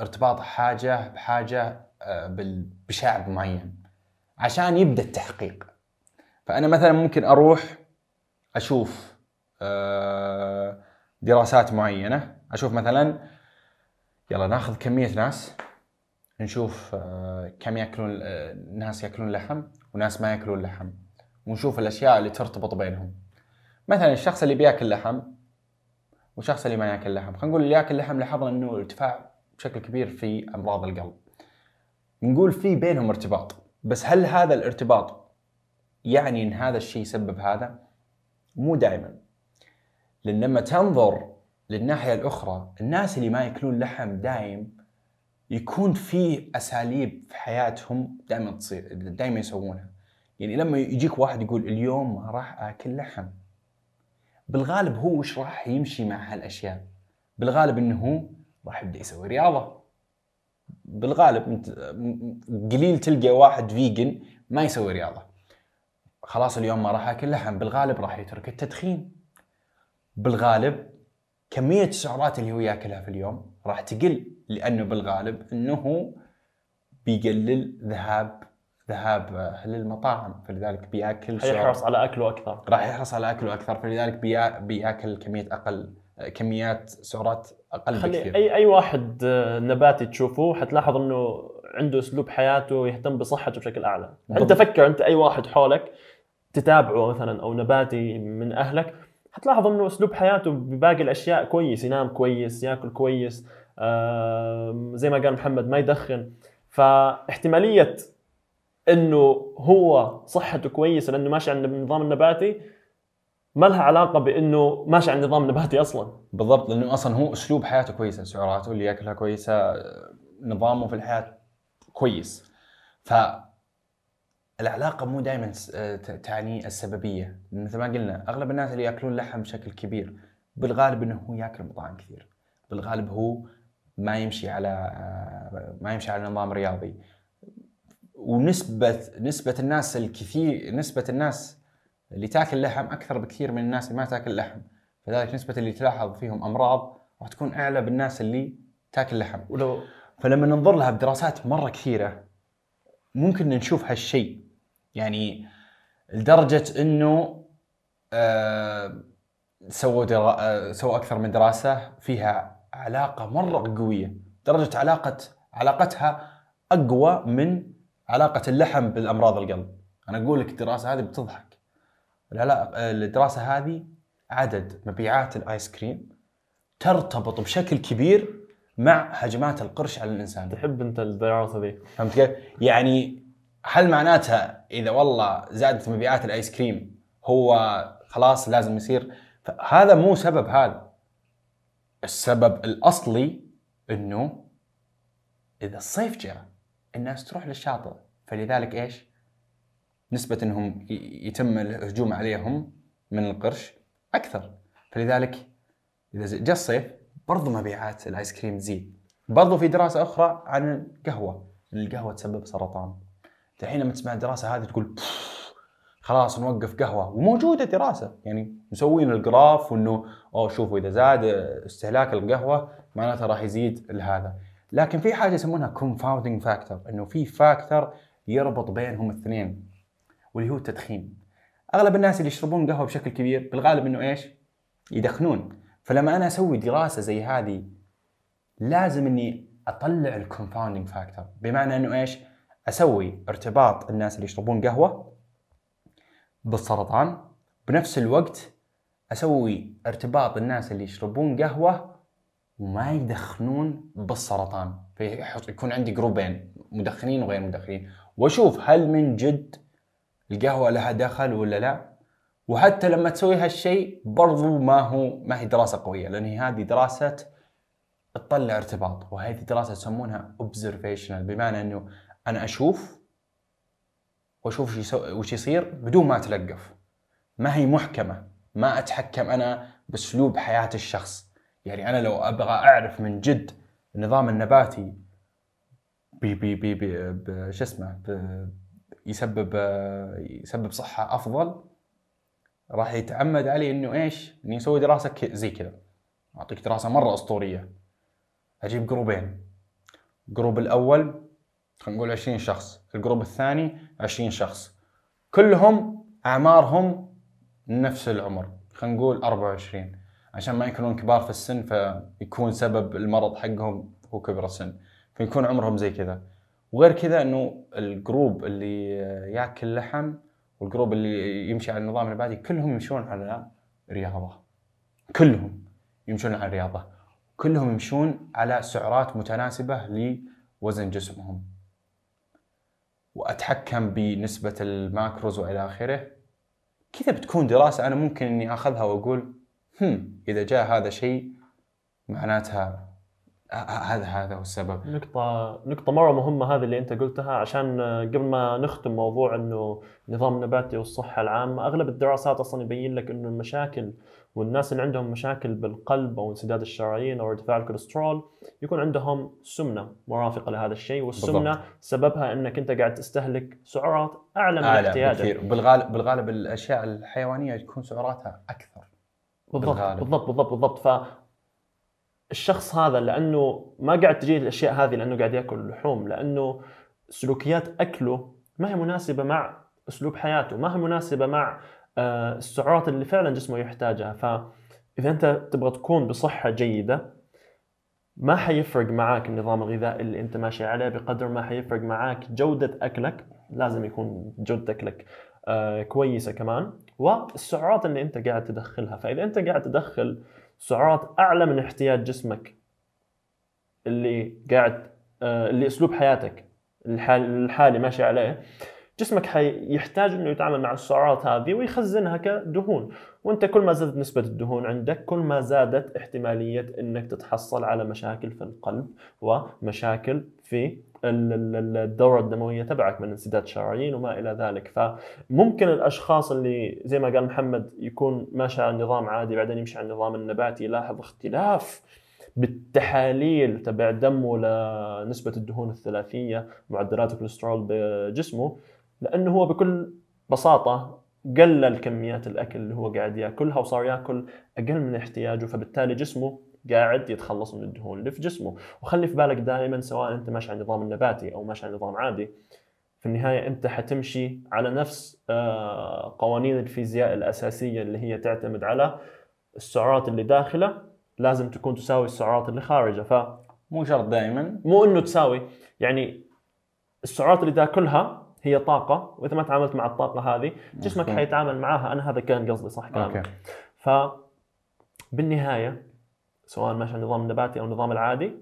ارتباط حاجة بحاجة آه، بشعب معين عشان يبدأ التحقيق. فأنا مثلا ممكن أروح أشوف آه، دراسات معينة أشوف مثلا يلا ناخذ كمية ناس نشوف آه، كم يأكلون ناس يأكلون لحم وناس ما يأكلون لحم ونشوف الأشياء اللي ترتبط بينهم. مثلا الشخص اللي بيأكل لحم والشخص اللي ما ياكل لحم. خلينا نقول اللي ياكل لحم لاحظنا إنه ارتفاع بشكل كبير في أمراض القلب. نقول في بينهم ارتباط. بس هل هذا الارتباط يعني إن هذا الشيء يسبب هذا؟ مو دائما. لأن لما تنظر للناحية الأخرى الناس اللي ما يأكلون لحم دايم يكون في أساليب في حياتهم دائما تصير دائما يسوونها. يعني لما يجيك واحد يقول اليوم ما راح آكل لحم. بالغالب هو وش راح يمشي مع هالأشياء. بالغالب إنه هو راح يبدأ يسوي رياضة. بالغالب أنت قليل تلقى واحد فيجن ما يسوي رياضة. خلاص اليوم ما راح أكل لحم بالغالب راح يترك التدخين. بالغالب كمية السعرات اللي هو ياكلها في اليوم راح تقل لأنه بالغالب إنه بيقلل ذهاب ذهاب آه، للمطاعم فلذلك بيأكل سعر- حيحرص على أكله أكثر. راح يحرص على أكله أكثر فلذلك بيا بيأكل كمية أقل كميات سعرات أقل خلي بكثير. أي أي واحد آه، نباتي تشوفه حتلاحظ إنه عنده أسلوب حياته يهتم بصحته بشكل أعلى. أنت بالضبط. فكر أنت أي واحد حولك تتابعه مثلا أو نباتي من أهلك حتلاحظ إنه أسلوب حياته بباقي الأشياء كويس ينام كويس يأكل كويس آم، زي ما قال محمد ما يدخن. فاحتمالية إنه هو صحته كويسة لأنه ماشي على النظام النباتي ما لها علاقة بإنه ماشي على النظام النباتي أصلا. بالضبط لأنه أصلا هو أسلوب حياته كويسة سعراته اللي يأكلها كويسة نظامه في الحياة كويس. ف العلاقة مو دائما تعني السببية. مثل ما قلنا أغلب الناس اللي يأكلون لحم بشكل كبير بالغالب إنه هو يأكل مطاعم كثير. بالغالب هو ما يمشي على آه، ما يمشي على نظام رياضي. ونسبة نسبة الناس الكثير نسبة الناس اللي تاكل لحم أكثر بكثير من الناس اللي ما تاكل لحم. فذلك نسبة اللي تلاحظ فيهم أمراض راح تكون أعلى بالناس اللي تاكل لحم. ولو فلما ننظر لها بدراسات مرة كثيرة ممكن نشوف هالشيء. يعني لدرجة إنه آه سووا درا... آه سووا أكثر من دراسة فيها علاقة مرة قوية. درجة علاقة علاقتها أقوى من علاقة اللحم بالأمراض القلب. أنا أقول لك الدراسة هذه بتضحك. العلاقة الدراسة هذه عدد مبيعات الآيس كريم ترتبط بشكل كبير مع هجمات القرش على الإنسان. تحب أنت الدراسة ذي فهمت كيف؟ يعني هل معناتها إذا والله زادت مبيعات الآيس كريم هو خلاص لازم يصير؟ هذا مو سبب هذا. السبب الأصلي إنه إذا الصيف جاء الناس تروح للشاطئ. فلذلك إيش؟ نسبة إنهم يتم الهجوم عليهم من القرش أكثر. فلذلك إذا جاء الصيف برضو مبيعات الآيس كريم تزيد. برضو في دراسة أخرى عن القهوة. القهوة تسبب سرطان. الحين لما تسمع الدراسة هذه تقول "بوف، خلاص نوقف قهوة. وموجودة دراسة. يعني مسوين ال graph وإنه أوه شوفوا إذا زاد استهلاك القهوة معناته راح يزيد هذا لكن في حاجة يسمونها confounding factor إنه في factor يربط بينهم الاثنين واللي هو التدخين. أغلب الناس اللي يشربون قهوة بشكل كبير بالغالب إنه إيش؟ يدخنون. فلما أنا أسوي دراسة زي هذه لازم إني أطلع ال confounding factor بمعنى إنه إيش؟ أسوي ارتباط الناس اللي يشربون قهوة بالسرطان بنفس الوقت أسوي ارتباط الناس اللي يشربون قهوة وما يدخنون بالسرطان. فيحط يكون عندي group ين مدخنين وغير مدخنين. وأشوف هل من جد القهوة لها دخل ولا لا. وحتى لما تسوي هالشيء برضو ما هو ما هي دراسة قوية لأن هذه دراسة تطلع ارتباط. وهذه دراسة يسمونها observational. بمعنى إنه أنا أشوف وأشوف وش وش يصير بدون ما أتلقف. ما هي محكمة ما أتحكم أنا بأسلوب حياة الشخص. يعني أنا لو أبغى أعرف من جد النظام النباتي بي بي بي بي شو اسمه يسبب يسبب صحة أفضل راح يتعمد علي إنه إيش؟ إني أسوي دراسة زي كذا. أعطيك دراسة مرة أسطورية. أجيب group ين. ال group الأول خلينا نقول 20 شخص. ال group الثاني 20 شخص. كلهم أعمارهم نفس العمر. خلينا نقول 24 عشان ما يكونون كبار في السن فيكون سبب المرض حقهم هو كبر السن. فيكون عمرهم زي كذا. وغير كذا إنه ال group اللي ياكل لحم وال group اللي يمشي على النظام النباتي كلهم يمشون على رياضة. كلهم يمشون على رياضة. كلهم يمشون على سعرات متناسبة لوزن جسمهم. وأتحكم بنسبة ال macros وإلى آخره. كذا بتكون دراسة أنا ممكن إني أخذها وأقول هم إذا جاء هذا شيء معناتها هذا هذا هو السبب. نقطة نقطة مرة مهمة هذه اللي أنت قلتها عشان قبل ما نختم موضوع إنه النظام النباتي والصحة العامة أغلب الدراسات أصلا يبين لك إنه المشاكل والناس اللي عندهم مشاكل بالقلب أو انسداد الشرايين أو ارتفاع الكوليسترول يكون عندهم سمنة مرافقة لهذا الشيء والسمنة بالضبط. سببها إنك أنت قاعد تستهلك سعرات أعلى من احتياجك. بالغالب بالغالب الأشياء الحيوانية تكون سعراتها أكثر. بالضبط بالغالب. بالضبط بالضبط بالضبط. ف الشخص هذا لأنه ما قاعد تجيه الأشياء هذه لأنه قاعد يأكل لحوم لأنه سلوكيات أكله ما هي مناسبة مع أسلوب حياته ما هي مناسبة مع آه، السعرات اللي فعلا جسمه يحتاجها. فاذا أنت تبغى تكون بصحة جيدة ما حيفرق معاك النظام الغذائي اللي أنت ماشي عليه بقدر ما حيفرق معاك جودة أكلك. لازم يكون جودة أكلك آه، كويسة كمان. والسعرات اللي انت قاعد تدخلها. فإذا انت قاعد تدخل سعرات أعلى من احتياج جسمك اللي قاعد آه، اللي أسلوب حياتك الحال الحالي ماشي عليه جسمك حيحتاج إنه يتعامل مع السعرات هذه ويخزنها كدهون. وأنت كل ما زادت نسبة الدهون عندك كل ما زادت احتمالية إنك تتحصل على مشاكل في القلب ومشاكل في الدورة الدموية تبعك من انسداد شرايين وما إلى ذلك. فممكن الأشخاص اللي زي ما قال محمد يكون ماشي على نظام عادي بعدين يمشي على النظام النباتي يلاحظ اختلاف بالتحاليل تبع دمه لنسبة الدهون الثلاثية معدلات الكوليسترول بجسمه لأنه هو بكل بساطة قلل كميات الأكل اللي هو قاعد يأكلها وصار يأكل أقل من احتياجه فبالتالي جسمه قاعد يتخلص من الدهون اللي في جسمه. وخلي في بالك دائما سواء أنت ماشي على النظام النباتي أو ماشي على نظام عادي في النهاية أنت حتمشي على نفس آه، قوانين الفيزياء الأساسية اللي هي تعتمد على السعرات اللي داخلة. لازم تكون تساوي السعرات اللي خارجة. فمو مو شرط دائما. إنه تساوي يعني السعرات اللي تاكلها هي طاقة. وإذا ما تعاملت مع الطاقة هذه جسمك. حيتعامل معاها. أنا هذا كان قصدي صح كلامك. ف بالنهاية سواء ماشي على النظام النباتي أو النظام العادي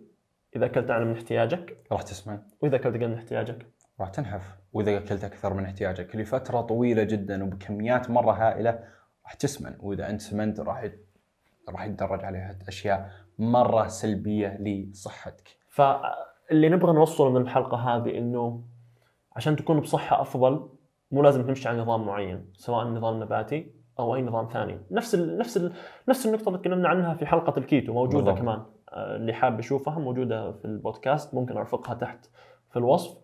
إذا أكلت أعلى من احتياجك. راح تسمن وإذا أكلت أقل من احتياجك. راح تنحف. وإذا أكلت أكثر من احتياجك. لفترة طويلة جدا وبكميات مرة هائلة راح تسمن. وإذا أنت سمنت راح راح يتدرج عليها أشياء مرة سلبية لصحتك. فاللي نبغى نوصله من الحلقة هذه إنه عشان تكون بصحة أفضل مو لازم تمشي على نظام معين سواء نظام نباتي أو أي نظام ثاني نفس ال نفس ال نفس النقطة اللي تكلمنا عنها في حلقة الكيتو موجودة بالضبط. كمان آه، اللي حاب يشوفها موجودة في البودكاست ممكن أرفقها تحت في الوصف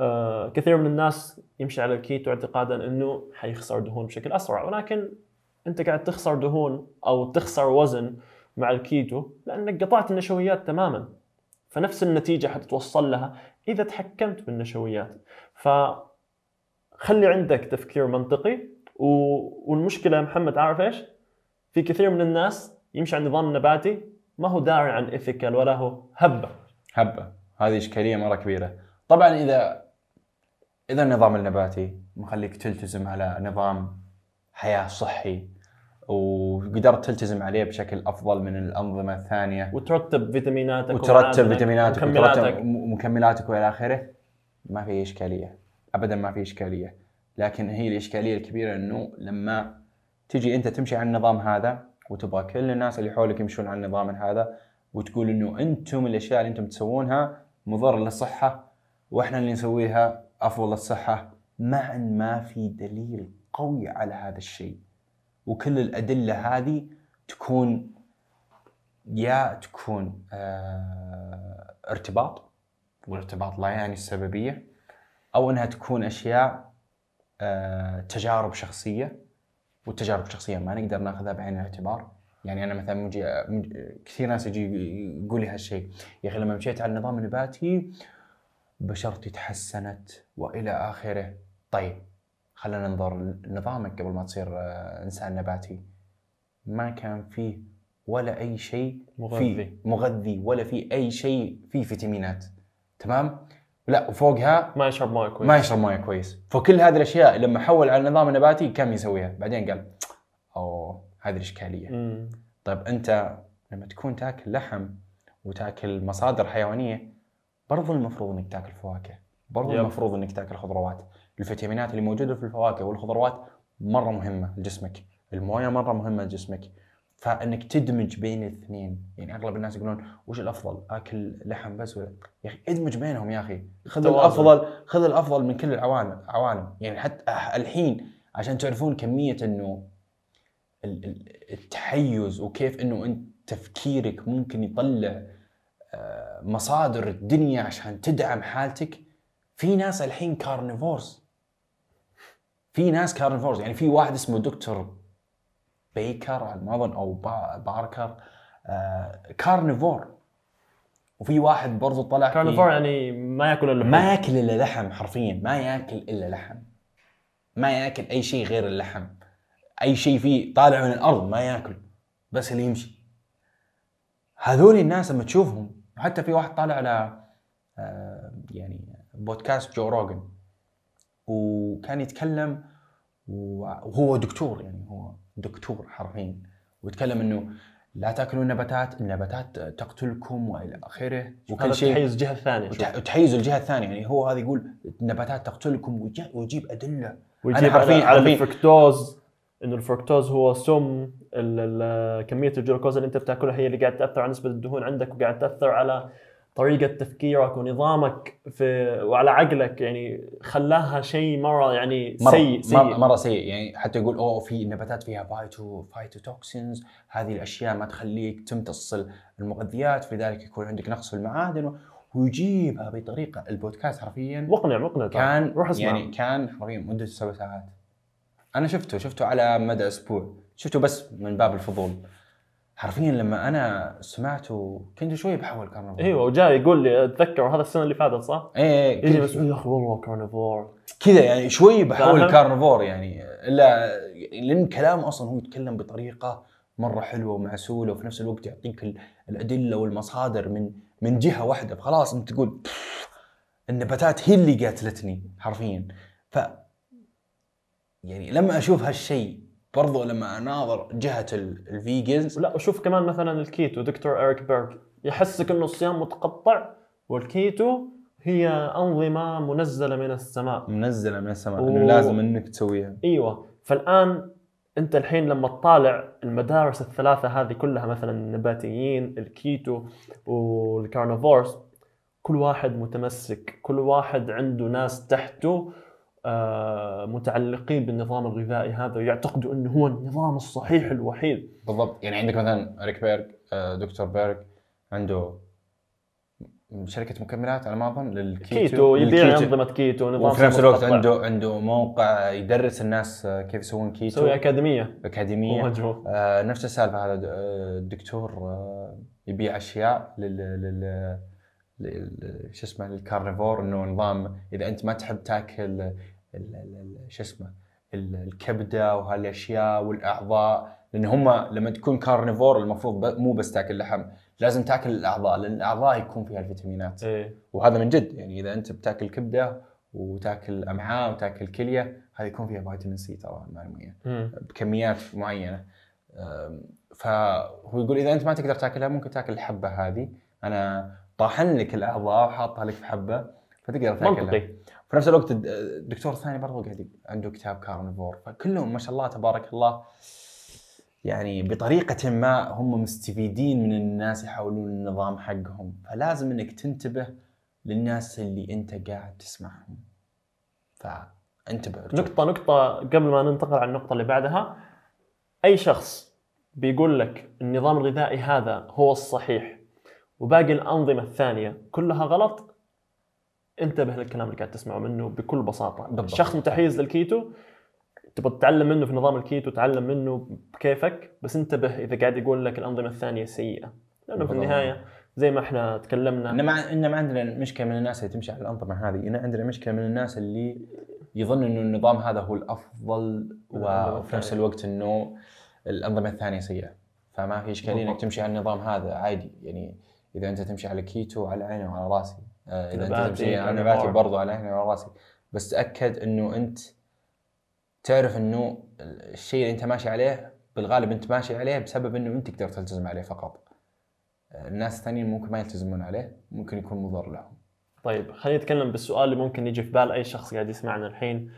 آه، كثير من الناس يمشي على الكيتو اعتقادا إنه حيخسر دهون بشكل أسرع ولكن أنت قاعد تخسر دهون أو تخسر وزن مع الكيتو لأنك قطعت النشويات تماما فنفس النتيجة حتتوصل لها إذا تحكمت بالنشويات فخلي عندك تفكير منطقي. والمشكلة يا محمد عارف إيش؟ في كثير من الناس يمشي على النظام النباتي ما هو داري عن ethical ولا هو هبة. هبة. هذه إشكالية مرة كبيرة. طبعا إذا إذا النظام النباتي مخليك تلتزم على نظام حياة صحي وقدرت تلتزم عليه بشكل أفضل من الأنظمة الثانية. وترتب فيتاميناتك وترتب فيتاميناتك ومكملاتك. وترتب مكملاتك وإلى آخره ما في إشكالية. ابدا ما في إشكالية. لكن هي الإشكالية الكبيرة إنه لما تجي أنت تمشي على النظام هذا وتبغى كل الناس اللي حولك يمشون على النظام هذا وتقول إنه أنتم الأشياء اللي أنتم تسوونها مضر للصحة وإحنا اللي نسويها أفضل للصحة. مع ان ما في دليل قوي على هذا الشيء. وكل الأدلة هذه تكون يا تكون آه ارتباط والارتباط لا يعني السببية أو إنها تكون أشياء تجارب شخصية. والتجارب الشخصية ما نقدر ناخذها بعين الاعتبار. يعني أنا مثلا مجي مج- كثير ناس يجي يقول لي هالشيء. يا أخي لما مشيت على النظام النباتي بشرتي تحسنت وإلى آخره. طيب خلينا ننظر لنظامك قبل ما تصير آه، إنسان نباتي. ما كان فيه ولا أي شيء مغذي. فيه مغذي ولا في أي شيء فيه فيتامينات. تمام؟ لا وفوقها ما يشرب مويه كويس. ما يشرب مويه كويس. فكل هذه الأشياء لما حول على النظام النباتي كم يسويها؟ بعدين قال أوه هذه الإشكالية. مم. طيب أنت لما تكون تاكل لحم وتاكل مصادر حيوانية برضو المفروض إنك تاكل فواكه. برضو يب. المفروض إنك تاكل خضروات. الفيتامينات اللي موجودة في الفواكه والخضروات مرة مهمة لجسمك. الموية مرة مهمة لجسمك. فإنك تدمج بين الاثنين. يعني أغلب الناس يقولون وش الأفضل أكل لحم بس ولا؟ يا أخي ادمج بينهم يا أخي. خذ. الأفضل خذ الأفضل من كل العوالم عوالم. يعني حتى الحين عشان تعرفون كمية إنه ال- ال- التحيز وكيف إنه أنت تفكيرك ممكن يطلع آه، مصادر الدنيا عشان تدعم حالتك. في ناس الحين carnivores في ناس carnivores يعني في واحد اسمه دكتور بيكر على ما اظن أو با- باركر آه، carnivore وفي واحد برضو طلع carnivore يعني ما ياكل الا ما ياكل إلا لحم حرفيا ما ياكل إلا لحم. ما ياكل أي شيء غير اللحم. أي شيء فيه طالع من الأرض ما ياكل بس اللي يمشي. هذول الناس لما تشوفهم حتى في واحد طالع على آه، يعني بودكاست جو روجن وكان يتكلم وهو دكتور يعني هو دكتور حرفيا ويتكلم إنه لا تأكلوا النباتات النباتات تقتلكم وإلى آخره وكل شيء تحيز الجهة الثانية وتحيز الجهة الثانية يعني هو هذا يقول النباتات تقتلكم ويجي- ويجيب أدلة. ويجيب أنا حرفياً- على, الفركتوز إنه الفركتوز هو سم ال- ال- كمية الجلوكوز اللي أنت بتأكلها هي اللي قاعد تأثر على نسبة الدهون عندك وقاعد تأثر على طريقة تفكيرك ونظامك في وعلى عقلك يعني خلاها شيء مرة يعني مرة سيء سيء سيء. مرة سيء. يعني حتى يقول أوه في نباتات فيها phyto phytotoxins هذه الأشياء ما تخليك تمتص المغذيات في ذلك يكون عندك نقص في المعادن. ويجيبها بطريقة البودكاست حرفيا مقنع مقنع. كان روح اسمع. يعني كان حرفيا مدته سبع ساعات. أنا شفته شفته على مدى أسبوع. شفته بس من باب الفضول. حرفيا لما أنا سمعته كنت شوي بحول carnivore. أيوه وجاي يقول لي أتذكر هذا السنة اللي فاتت صح؟ إيه يجي كنت- بس يا أخي والله carnivore كذا يعني شوي بحول؟ carnivore يعني. إلا لأن كلامه أصلا هو يتكلم بطريقة مرة حلوة ومعسولة وفي نفس الوقت يعطيك ال- الأدلة والمصادر من من جهة واحدة. فخلاص أنت تقول "بف، النباتات هي اللي قاتلتني. حرفيا ف يعني لما أشوف هالشيء برضو لما أناظر جهة ال- ال vegans. لا وشوف كمان مثلا الكيتو دكتور اريك بيرج يحسك إنه الصيام متقطع والكيتو هي أنظمة منزلة من السماء. منزلة من السماء و- إنه لازم إنك تسويها. إيوه. فالآن أنت الحين لما تطالع المدارس الثلاثة هذه كلها مثلا النباتيين ال keto وال carnivores كل واحد متمسك كل واحد عنده ناس تحته متعلقين بالنظام الغذائي هذا ويعتقدوا أنه هو النظام الصحيح الوحيد. بالضبط. يعني عندك مثلا إريك بيرج آه، دكتور بيرج عنده شركة مكملات على ما أظن لل keto. keto يبيع. انظمه كيتو نظام وفي نفس الوقت. عنده عنده موقع يدرس الناس آه، كيف يسوون كيتو. يسوي أكاديمية. أكاديمية. آه نفس السالفة هذا د- آه، الدكتور آه يبيع أشياء لل لل- شو اسمه لل carnivore إنه نظام إذا أنت ما تحب تاكل شو اسمه ال- الكبدة وهالأشياء والأعضاء لأن هم لما تكون carnivore المفروض مو بس تاكل لحم لازم تاكل الأعضاء لأن الأعضاء يكون فيها الفيتامينات. إيه. وهذا من جد يعني إذا أنت بتاكل كبدة وتاكل أمعاء وتاكل كلية هذا يكون فيها فيتامين سي ترى معلومية مم. بكميات معينة. فهو يقول إذا أنت ما تقدر تاكلها ممكن تاكل الحبة هذه. أنا طاحن لك الأعضاء وحاطها لك في حبة فتقدر تأكلها. منطقي. في نفس الوقت الد- الدكتور الثاني برضو قاعد عنده كتاب كارنيفور فكلهم ما شاء الله تبارك الله يعني بطريقة ما هم مستفيدين من الناس يحاولون النظام حقهم فلازم إنك تنتبه للناس اللي أنت قاعد تسمعهم. انتبه نقطة نقطة قبل ما ننتقل على النقطة اللي بعدها أي شخص بيقول لك النظام الغذائي هذا هو الصحيح وباقي الأنظمة الثانية كلها غلط انتبه للكلام اللي قاعد تسمعه منه بكل بساطة بالضبط. شخص متحيز للكيتو تبغى تتعلم منه في نظام الكيتو تعلم منه بكيفك بس انتبه إذا قاعد يقول لك الأنظمة الثانية سيئة لأنه في. النهاية زي ما إحنا تكلمنا ان ما ان ما عندنا مشكلة من الناس اللي تمشي على الأنظمة هذه، ان عندنا مشكلة من الناس اللي يظن إنه النظام هذا هو الأفضل وفي نفس. الوقت إنه الأنظمة الثانية سيئة. فما في إشكالية إنك. تمشي على النظام هذا عادي يعني إذا أنت تمشي على كيتو على عيني وعلى رأسي، آه، إذا أنت تمشي على. نباتي برضو على عيني وعلى رأسي، بس تأكد إنه أنت تعرف إنه الشيء اللي أنت ماشي عليه بالغالب أنت ماشي عليه بسبب إنه أنت تقدر تلتزم عليه فقط. الناس الثانيين ممكن ما يلتزمون عليه ممكن يكون مضر لهم طيب خلينا نتكلم بالسؤال اللي ممكن يجي في بال أي شخص قاعد يسمعنا الحين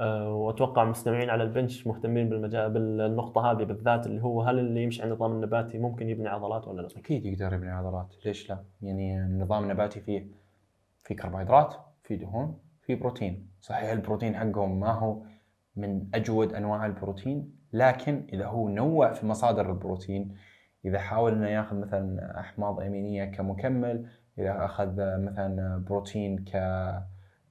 وأتوقع مستمعين على البنش مهتمين بالمجال بالنقطة هذه بالذات اللي هو هل اللي يمشي على النظام النباتي ممكن يبني عضلات ولا لا؟ أكيد يقدر يبني عضلات ليش لا يعني النظام النباتي فيه في كربوهيدرات في دهون في بروتين صحيح البروتين حقهم ما هو من أجود أنواع البروتين لكن إذا هو نوع في مصادر البروتين إذا حاول إنه ياخذ مثلا أحماض أمينية كمكمل إذا أخذ مثلا بروتين ك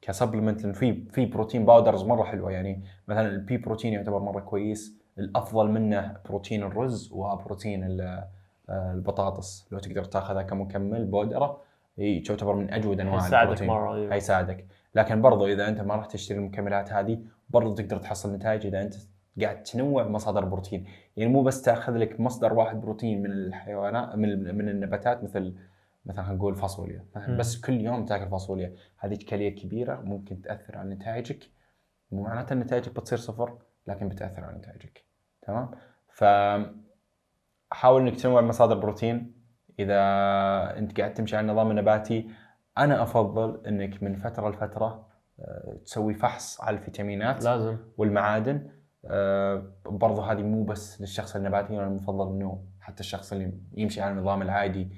ك supplement لأن في في protein powders مرة حلوة. يعني مثلا ال pea protein يعتبر مرة كويس. الأفضل منه بروتين الرز وبروتين ال- البطاطس. لو تقدر تأخذها كمكمل بودرة هي تعتبر من أجود أنواع البروتين. مرة أيوة. حيساعدك لكن برضو إذا أنت ما راح تشتري المكملات هذه برضو تقدر تحصل نتائج إذا أنت قاعد تنوع مصادر بروتين. يعني مو بس تأخذ لك مصدر واحد بروتين من الحيوانات من من النباتات مثل مثلا نقول فاصوليا. بس كل يوم تاكل فاصوليا هذه اشكاليه كبيرة ممكن تأثر على نتائجك. مو معناته نتائجك بتصير صفر لكن بتأثر على نتائجك. تمام؟ ف حاول إنك تنوع مصادر بروتين. إذا أنت قاعد تمشي على النظام النباتي أنا أفضل إنك من فترة لفترة آه، تسوي فحص على الفيتامينات لازم. والمعادن. آه، برضو هذه مو بس للشخص النباتي أنا المفضل إنه حتى الشخص اللي يمشي على النظام العادي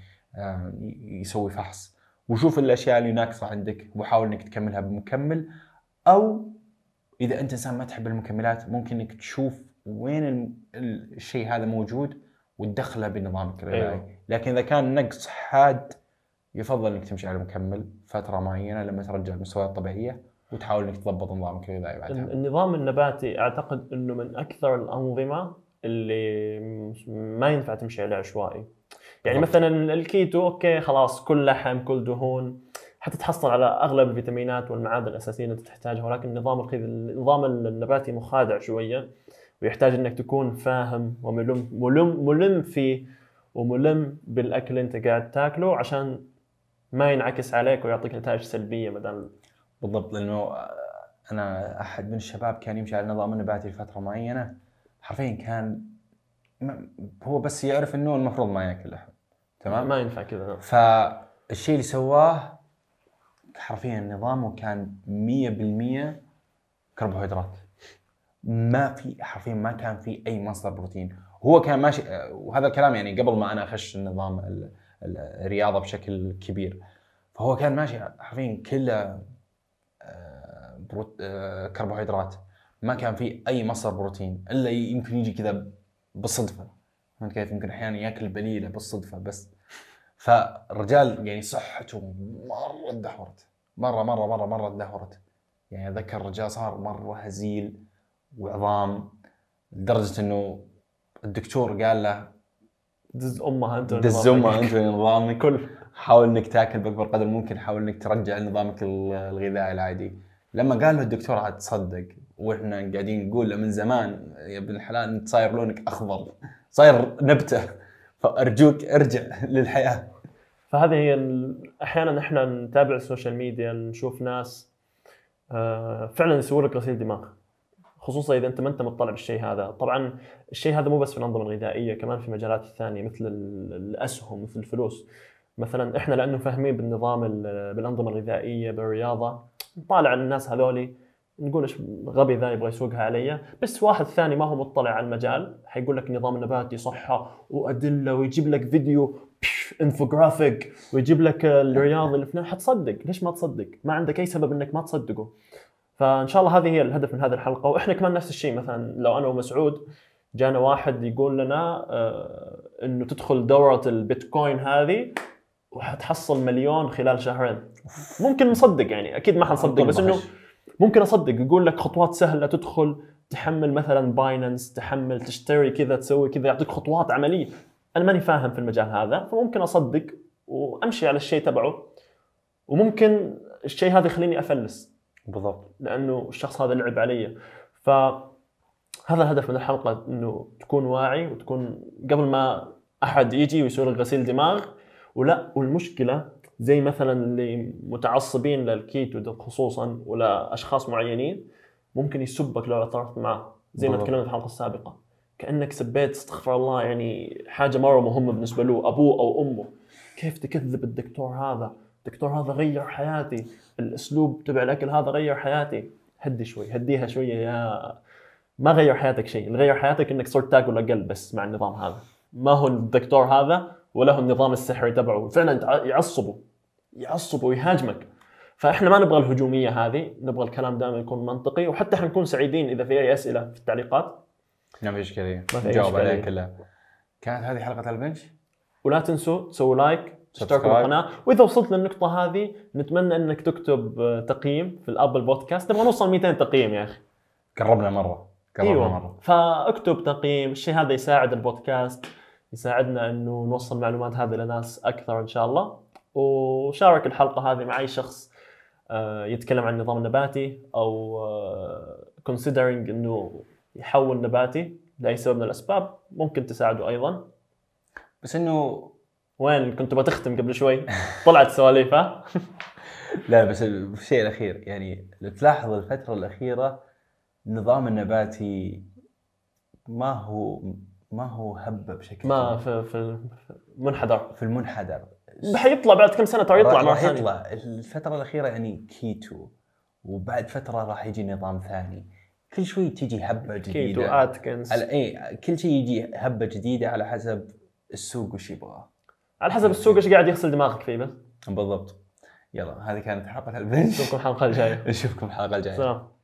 يسوي فحص. وشوف الأشياء اللي ناقصة عندك وحاول إنك تكملها بمكمل. أو إذا أنت إنسان ما تحب المكملات ممكن إنك تشوف وين ال- ال- الشيء هذا موجود وتدخله بنظامك الغذائي. أيوة. لكن إذا كان نقص حاد يفضل إنك تمشي على مكمل فترة معينة لما ترجع المستويات الطبيعيه وتحاول إنك تضبط نظامك الغذائي بعدها. النظام النباتي أعتقد إنه من أكثر الأنظمة اللي ما ينفع تمشي عليه عشوائي. يعني. مثلا الكيتو أوكي خلاص كل لحم كل دهون حتتحصل على أغلب الفيتامينات والمعادن الأساسية اللي انت تحتاجها ولكن النظام النظام النباتي مخادع شوية ويحتاج إنك تكون فاهم وملم ملم ملم فيه وملم بالأكل اللي أنت قاعد تاكله عشان ما ينعكس عليك ويعطيك نتائج سلبية بدل بالضبط لأنه أنا أحد من الشباب كان يمشي على النظام النباتي لفترة معينة حرفيا كان هو بس يعرف إنه المفروض ما ياكل لحم تمام؟ ما ينفع كذا فالشيء اللي سواه حرفيا نظامه كان 100% كربوهيدرات. ما في حرفيا ما كان في أي مصدر بروتين. هو كان ماشي وهذا الكلام يعني قبل ما أنا أخش النظام ال- ال- الرياضة بشكل كبير. فهو كان ماشي حرفيا كله آه،. آه، كربوهيدرات. ما كان في أي مصدر بروتين إلا يمكن يجي كذا بالصدفة. فهمت كيف؟ يمكن أحيانا ياكل بليلة بالصدفة بس فالرجال يعني صحته مرة تدهورت مرة مرة مرة مرة تدهورت يعني أتذكر الرجال صار مرة هزيل وعظام لدرجة إنه الدكتور قال له دز امها أنت دز امها أنت نظامك كل حاول إنك تاكل بأكبر قدر ممكن حاول إنك ترجع لنظامك ال- الغذائي العادي. لما قال له الدكتور عاد تصدق وإحنا قاعدين نقول له من زمان يا ابن الحلال انت صاير لونك أخضر صاير نبتة. فأرجوك ارجع للحياة. فهذه هي أحيانا إحنا نتابع ال social media نشوف ناس آه، فعلا يسووا لك غسيل دماغ خصوصا إذا أنت ما أنت مطلع بالشيء هذا. طبعا الشيء هذا مو بس في الأنظمة الغذائية كمان في مجالات ثانية مثل ال- الأسهم مثل الفلوس. مثلا إحنا لأنه فاهمين بالنظام ال- بالأنظمة الغذائية بالرياضة نطالع الناس هذولي نقول إيش غبي ذا يبغى يسوقها علي. بس واحد ثاني ما هو مطلع على المجال حيقول لك النظام النباتي صحة وأدلة ويجيب لك فيديو انفوجرافيك ويجيب لك الرياضي اللي في حتصدق. ليش ما تصدق؟ ما عندك أي سبب إنك ما تصدقه. فإن شاء الله هذه هي الهدف من هذه الحلقة. وإحنا كمان نفس الشيء مثلا لو أنا ومسعود جانا واحد يقول لنا آه، إنه تدخل دورة البيتكوين هذه وحتحصل مليون خلال شهرين. ممكن نصدق يعني أكيد ما حنصدق بس إنه ممكن أصدق. يقول لك خطوات سهلة تدخل تحمل مثلا باينانس تحمل تشتري كذا تسوي كذا يعطيك خطوات عملية. أنا ماني فاهم في المجال هذا فممكن أصدق وأمشي على الشيء تبعه. وممكن الشيء هذا يخليني أفلس. بالضبط. لأنه الشخص هذا لعب علي. فهذا الهدف من الحلقة إنه تكون واعي وتكون قبل ما أحد يجي ويسوي لك غسيل دماغ. ولا والمشكلة زي مثلا اللي متعصبين للكيتو خصوصا ولا أشخاص معينين ممكن يسبك لو اعترفت معه. زي ما. تكلمنا في الحلقة السابقة. كأنك سبيت استغفر الله يعني حاجة مرة مهمة بالنسبة له أبوه أو أمه. كيف تكذب الدكتور هذا؟ الدكتور هذا غير حياتي. الأسلوب تبع الأكل هذا غير حياتي. هدي شوي هديها شوية يا ما غير حياتك شيء. اللي غير حياتك إنك صرت تاكل أقل بس مع النظام هذا. ما هو الدكتور هذا ولا هو النظام السحري تبعه. فعلا يعصبه يعصبه ويهاجمك فإحنا ما نبغى الهجومية هذه. نبغى الكلام دائما يكون منطقي وحتى حنكون سعيدين إذا في أي أسئلة في التعليقات. ما في اشكاليه ما في أي نجاوب. عليها كلها. كانت هذه حلقة البنش؟ ولا تنسوا تسووا لايك Subscribe. بالقناة. وإذا وصلت للنقطة هذه نتمنى إنك تكتب آه، تقييم في الأبل بودكاست. نبغى نوصل 200 تقييم يا أخي. قربنا مرة. قربنا أيوه. مرة. فاكتب تقييم. الشيء هذا يساعد البودكاست يساعدنا إنه نوصل المعلومات هذه لناس أكثر إن شاء الله. وشارك الحلقة هذه مع أي شخص آه، يتكلم عن النظام النباتي أو آه، considering إنه يحول نباتي لأي سبب من الأسباب ممكن تساعده أيضا. بس إنه وين كنت بتختم قبل شوي؟ طلعت سواليف ها [laughs] لا بس الشيء الأخير يعني لو تلاحظ الفترة الأخيرة النظام النباتي ما هو ما هو هبة بشكل ما. في في في منحدر. في المنحدر. حيطلع بعد كم سنة ترى يطلع راح- يطلع. الفترة الأخيرة يعني كيتو وبعد فترة راح يجي نظام ثاني. كل شوي تجي هبة كيتو جديدة. اتكنز على اي كل شيء يجي هبة جديدة على حسب السوق وش يبغى. على حسب السوق إيش قاعد يغسل دماغك فيه بس. بالضبط. يلا هذه كانت حلقة البنش. نشوفكم الحلقة الجاية. [laughs] نشوفكم الحلقة الجاية. سلام.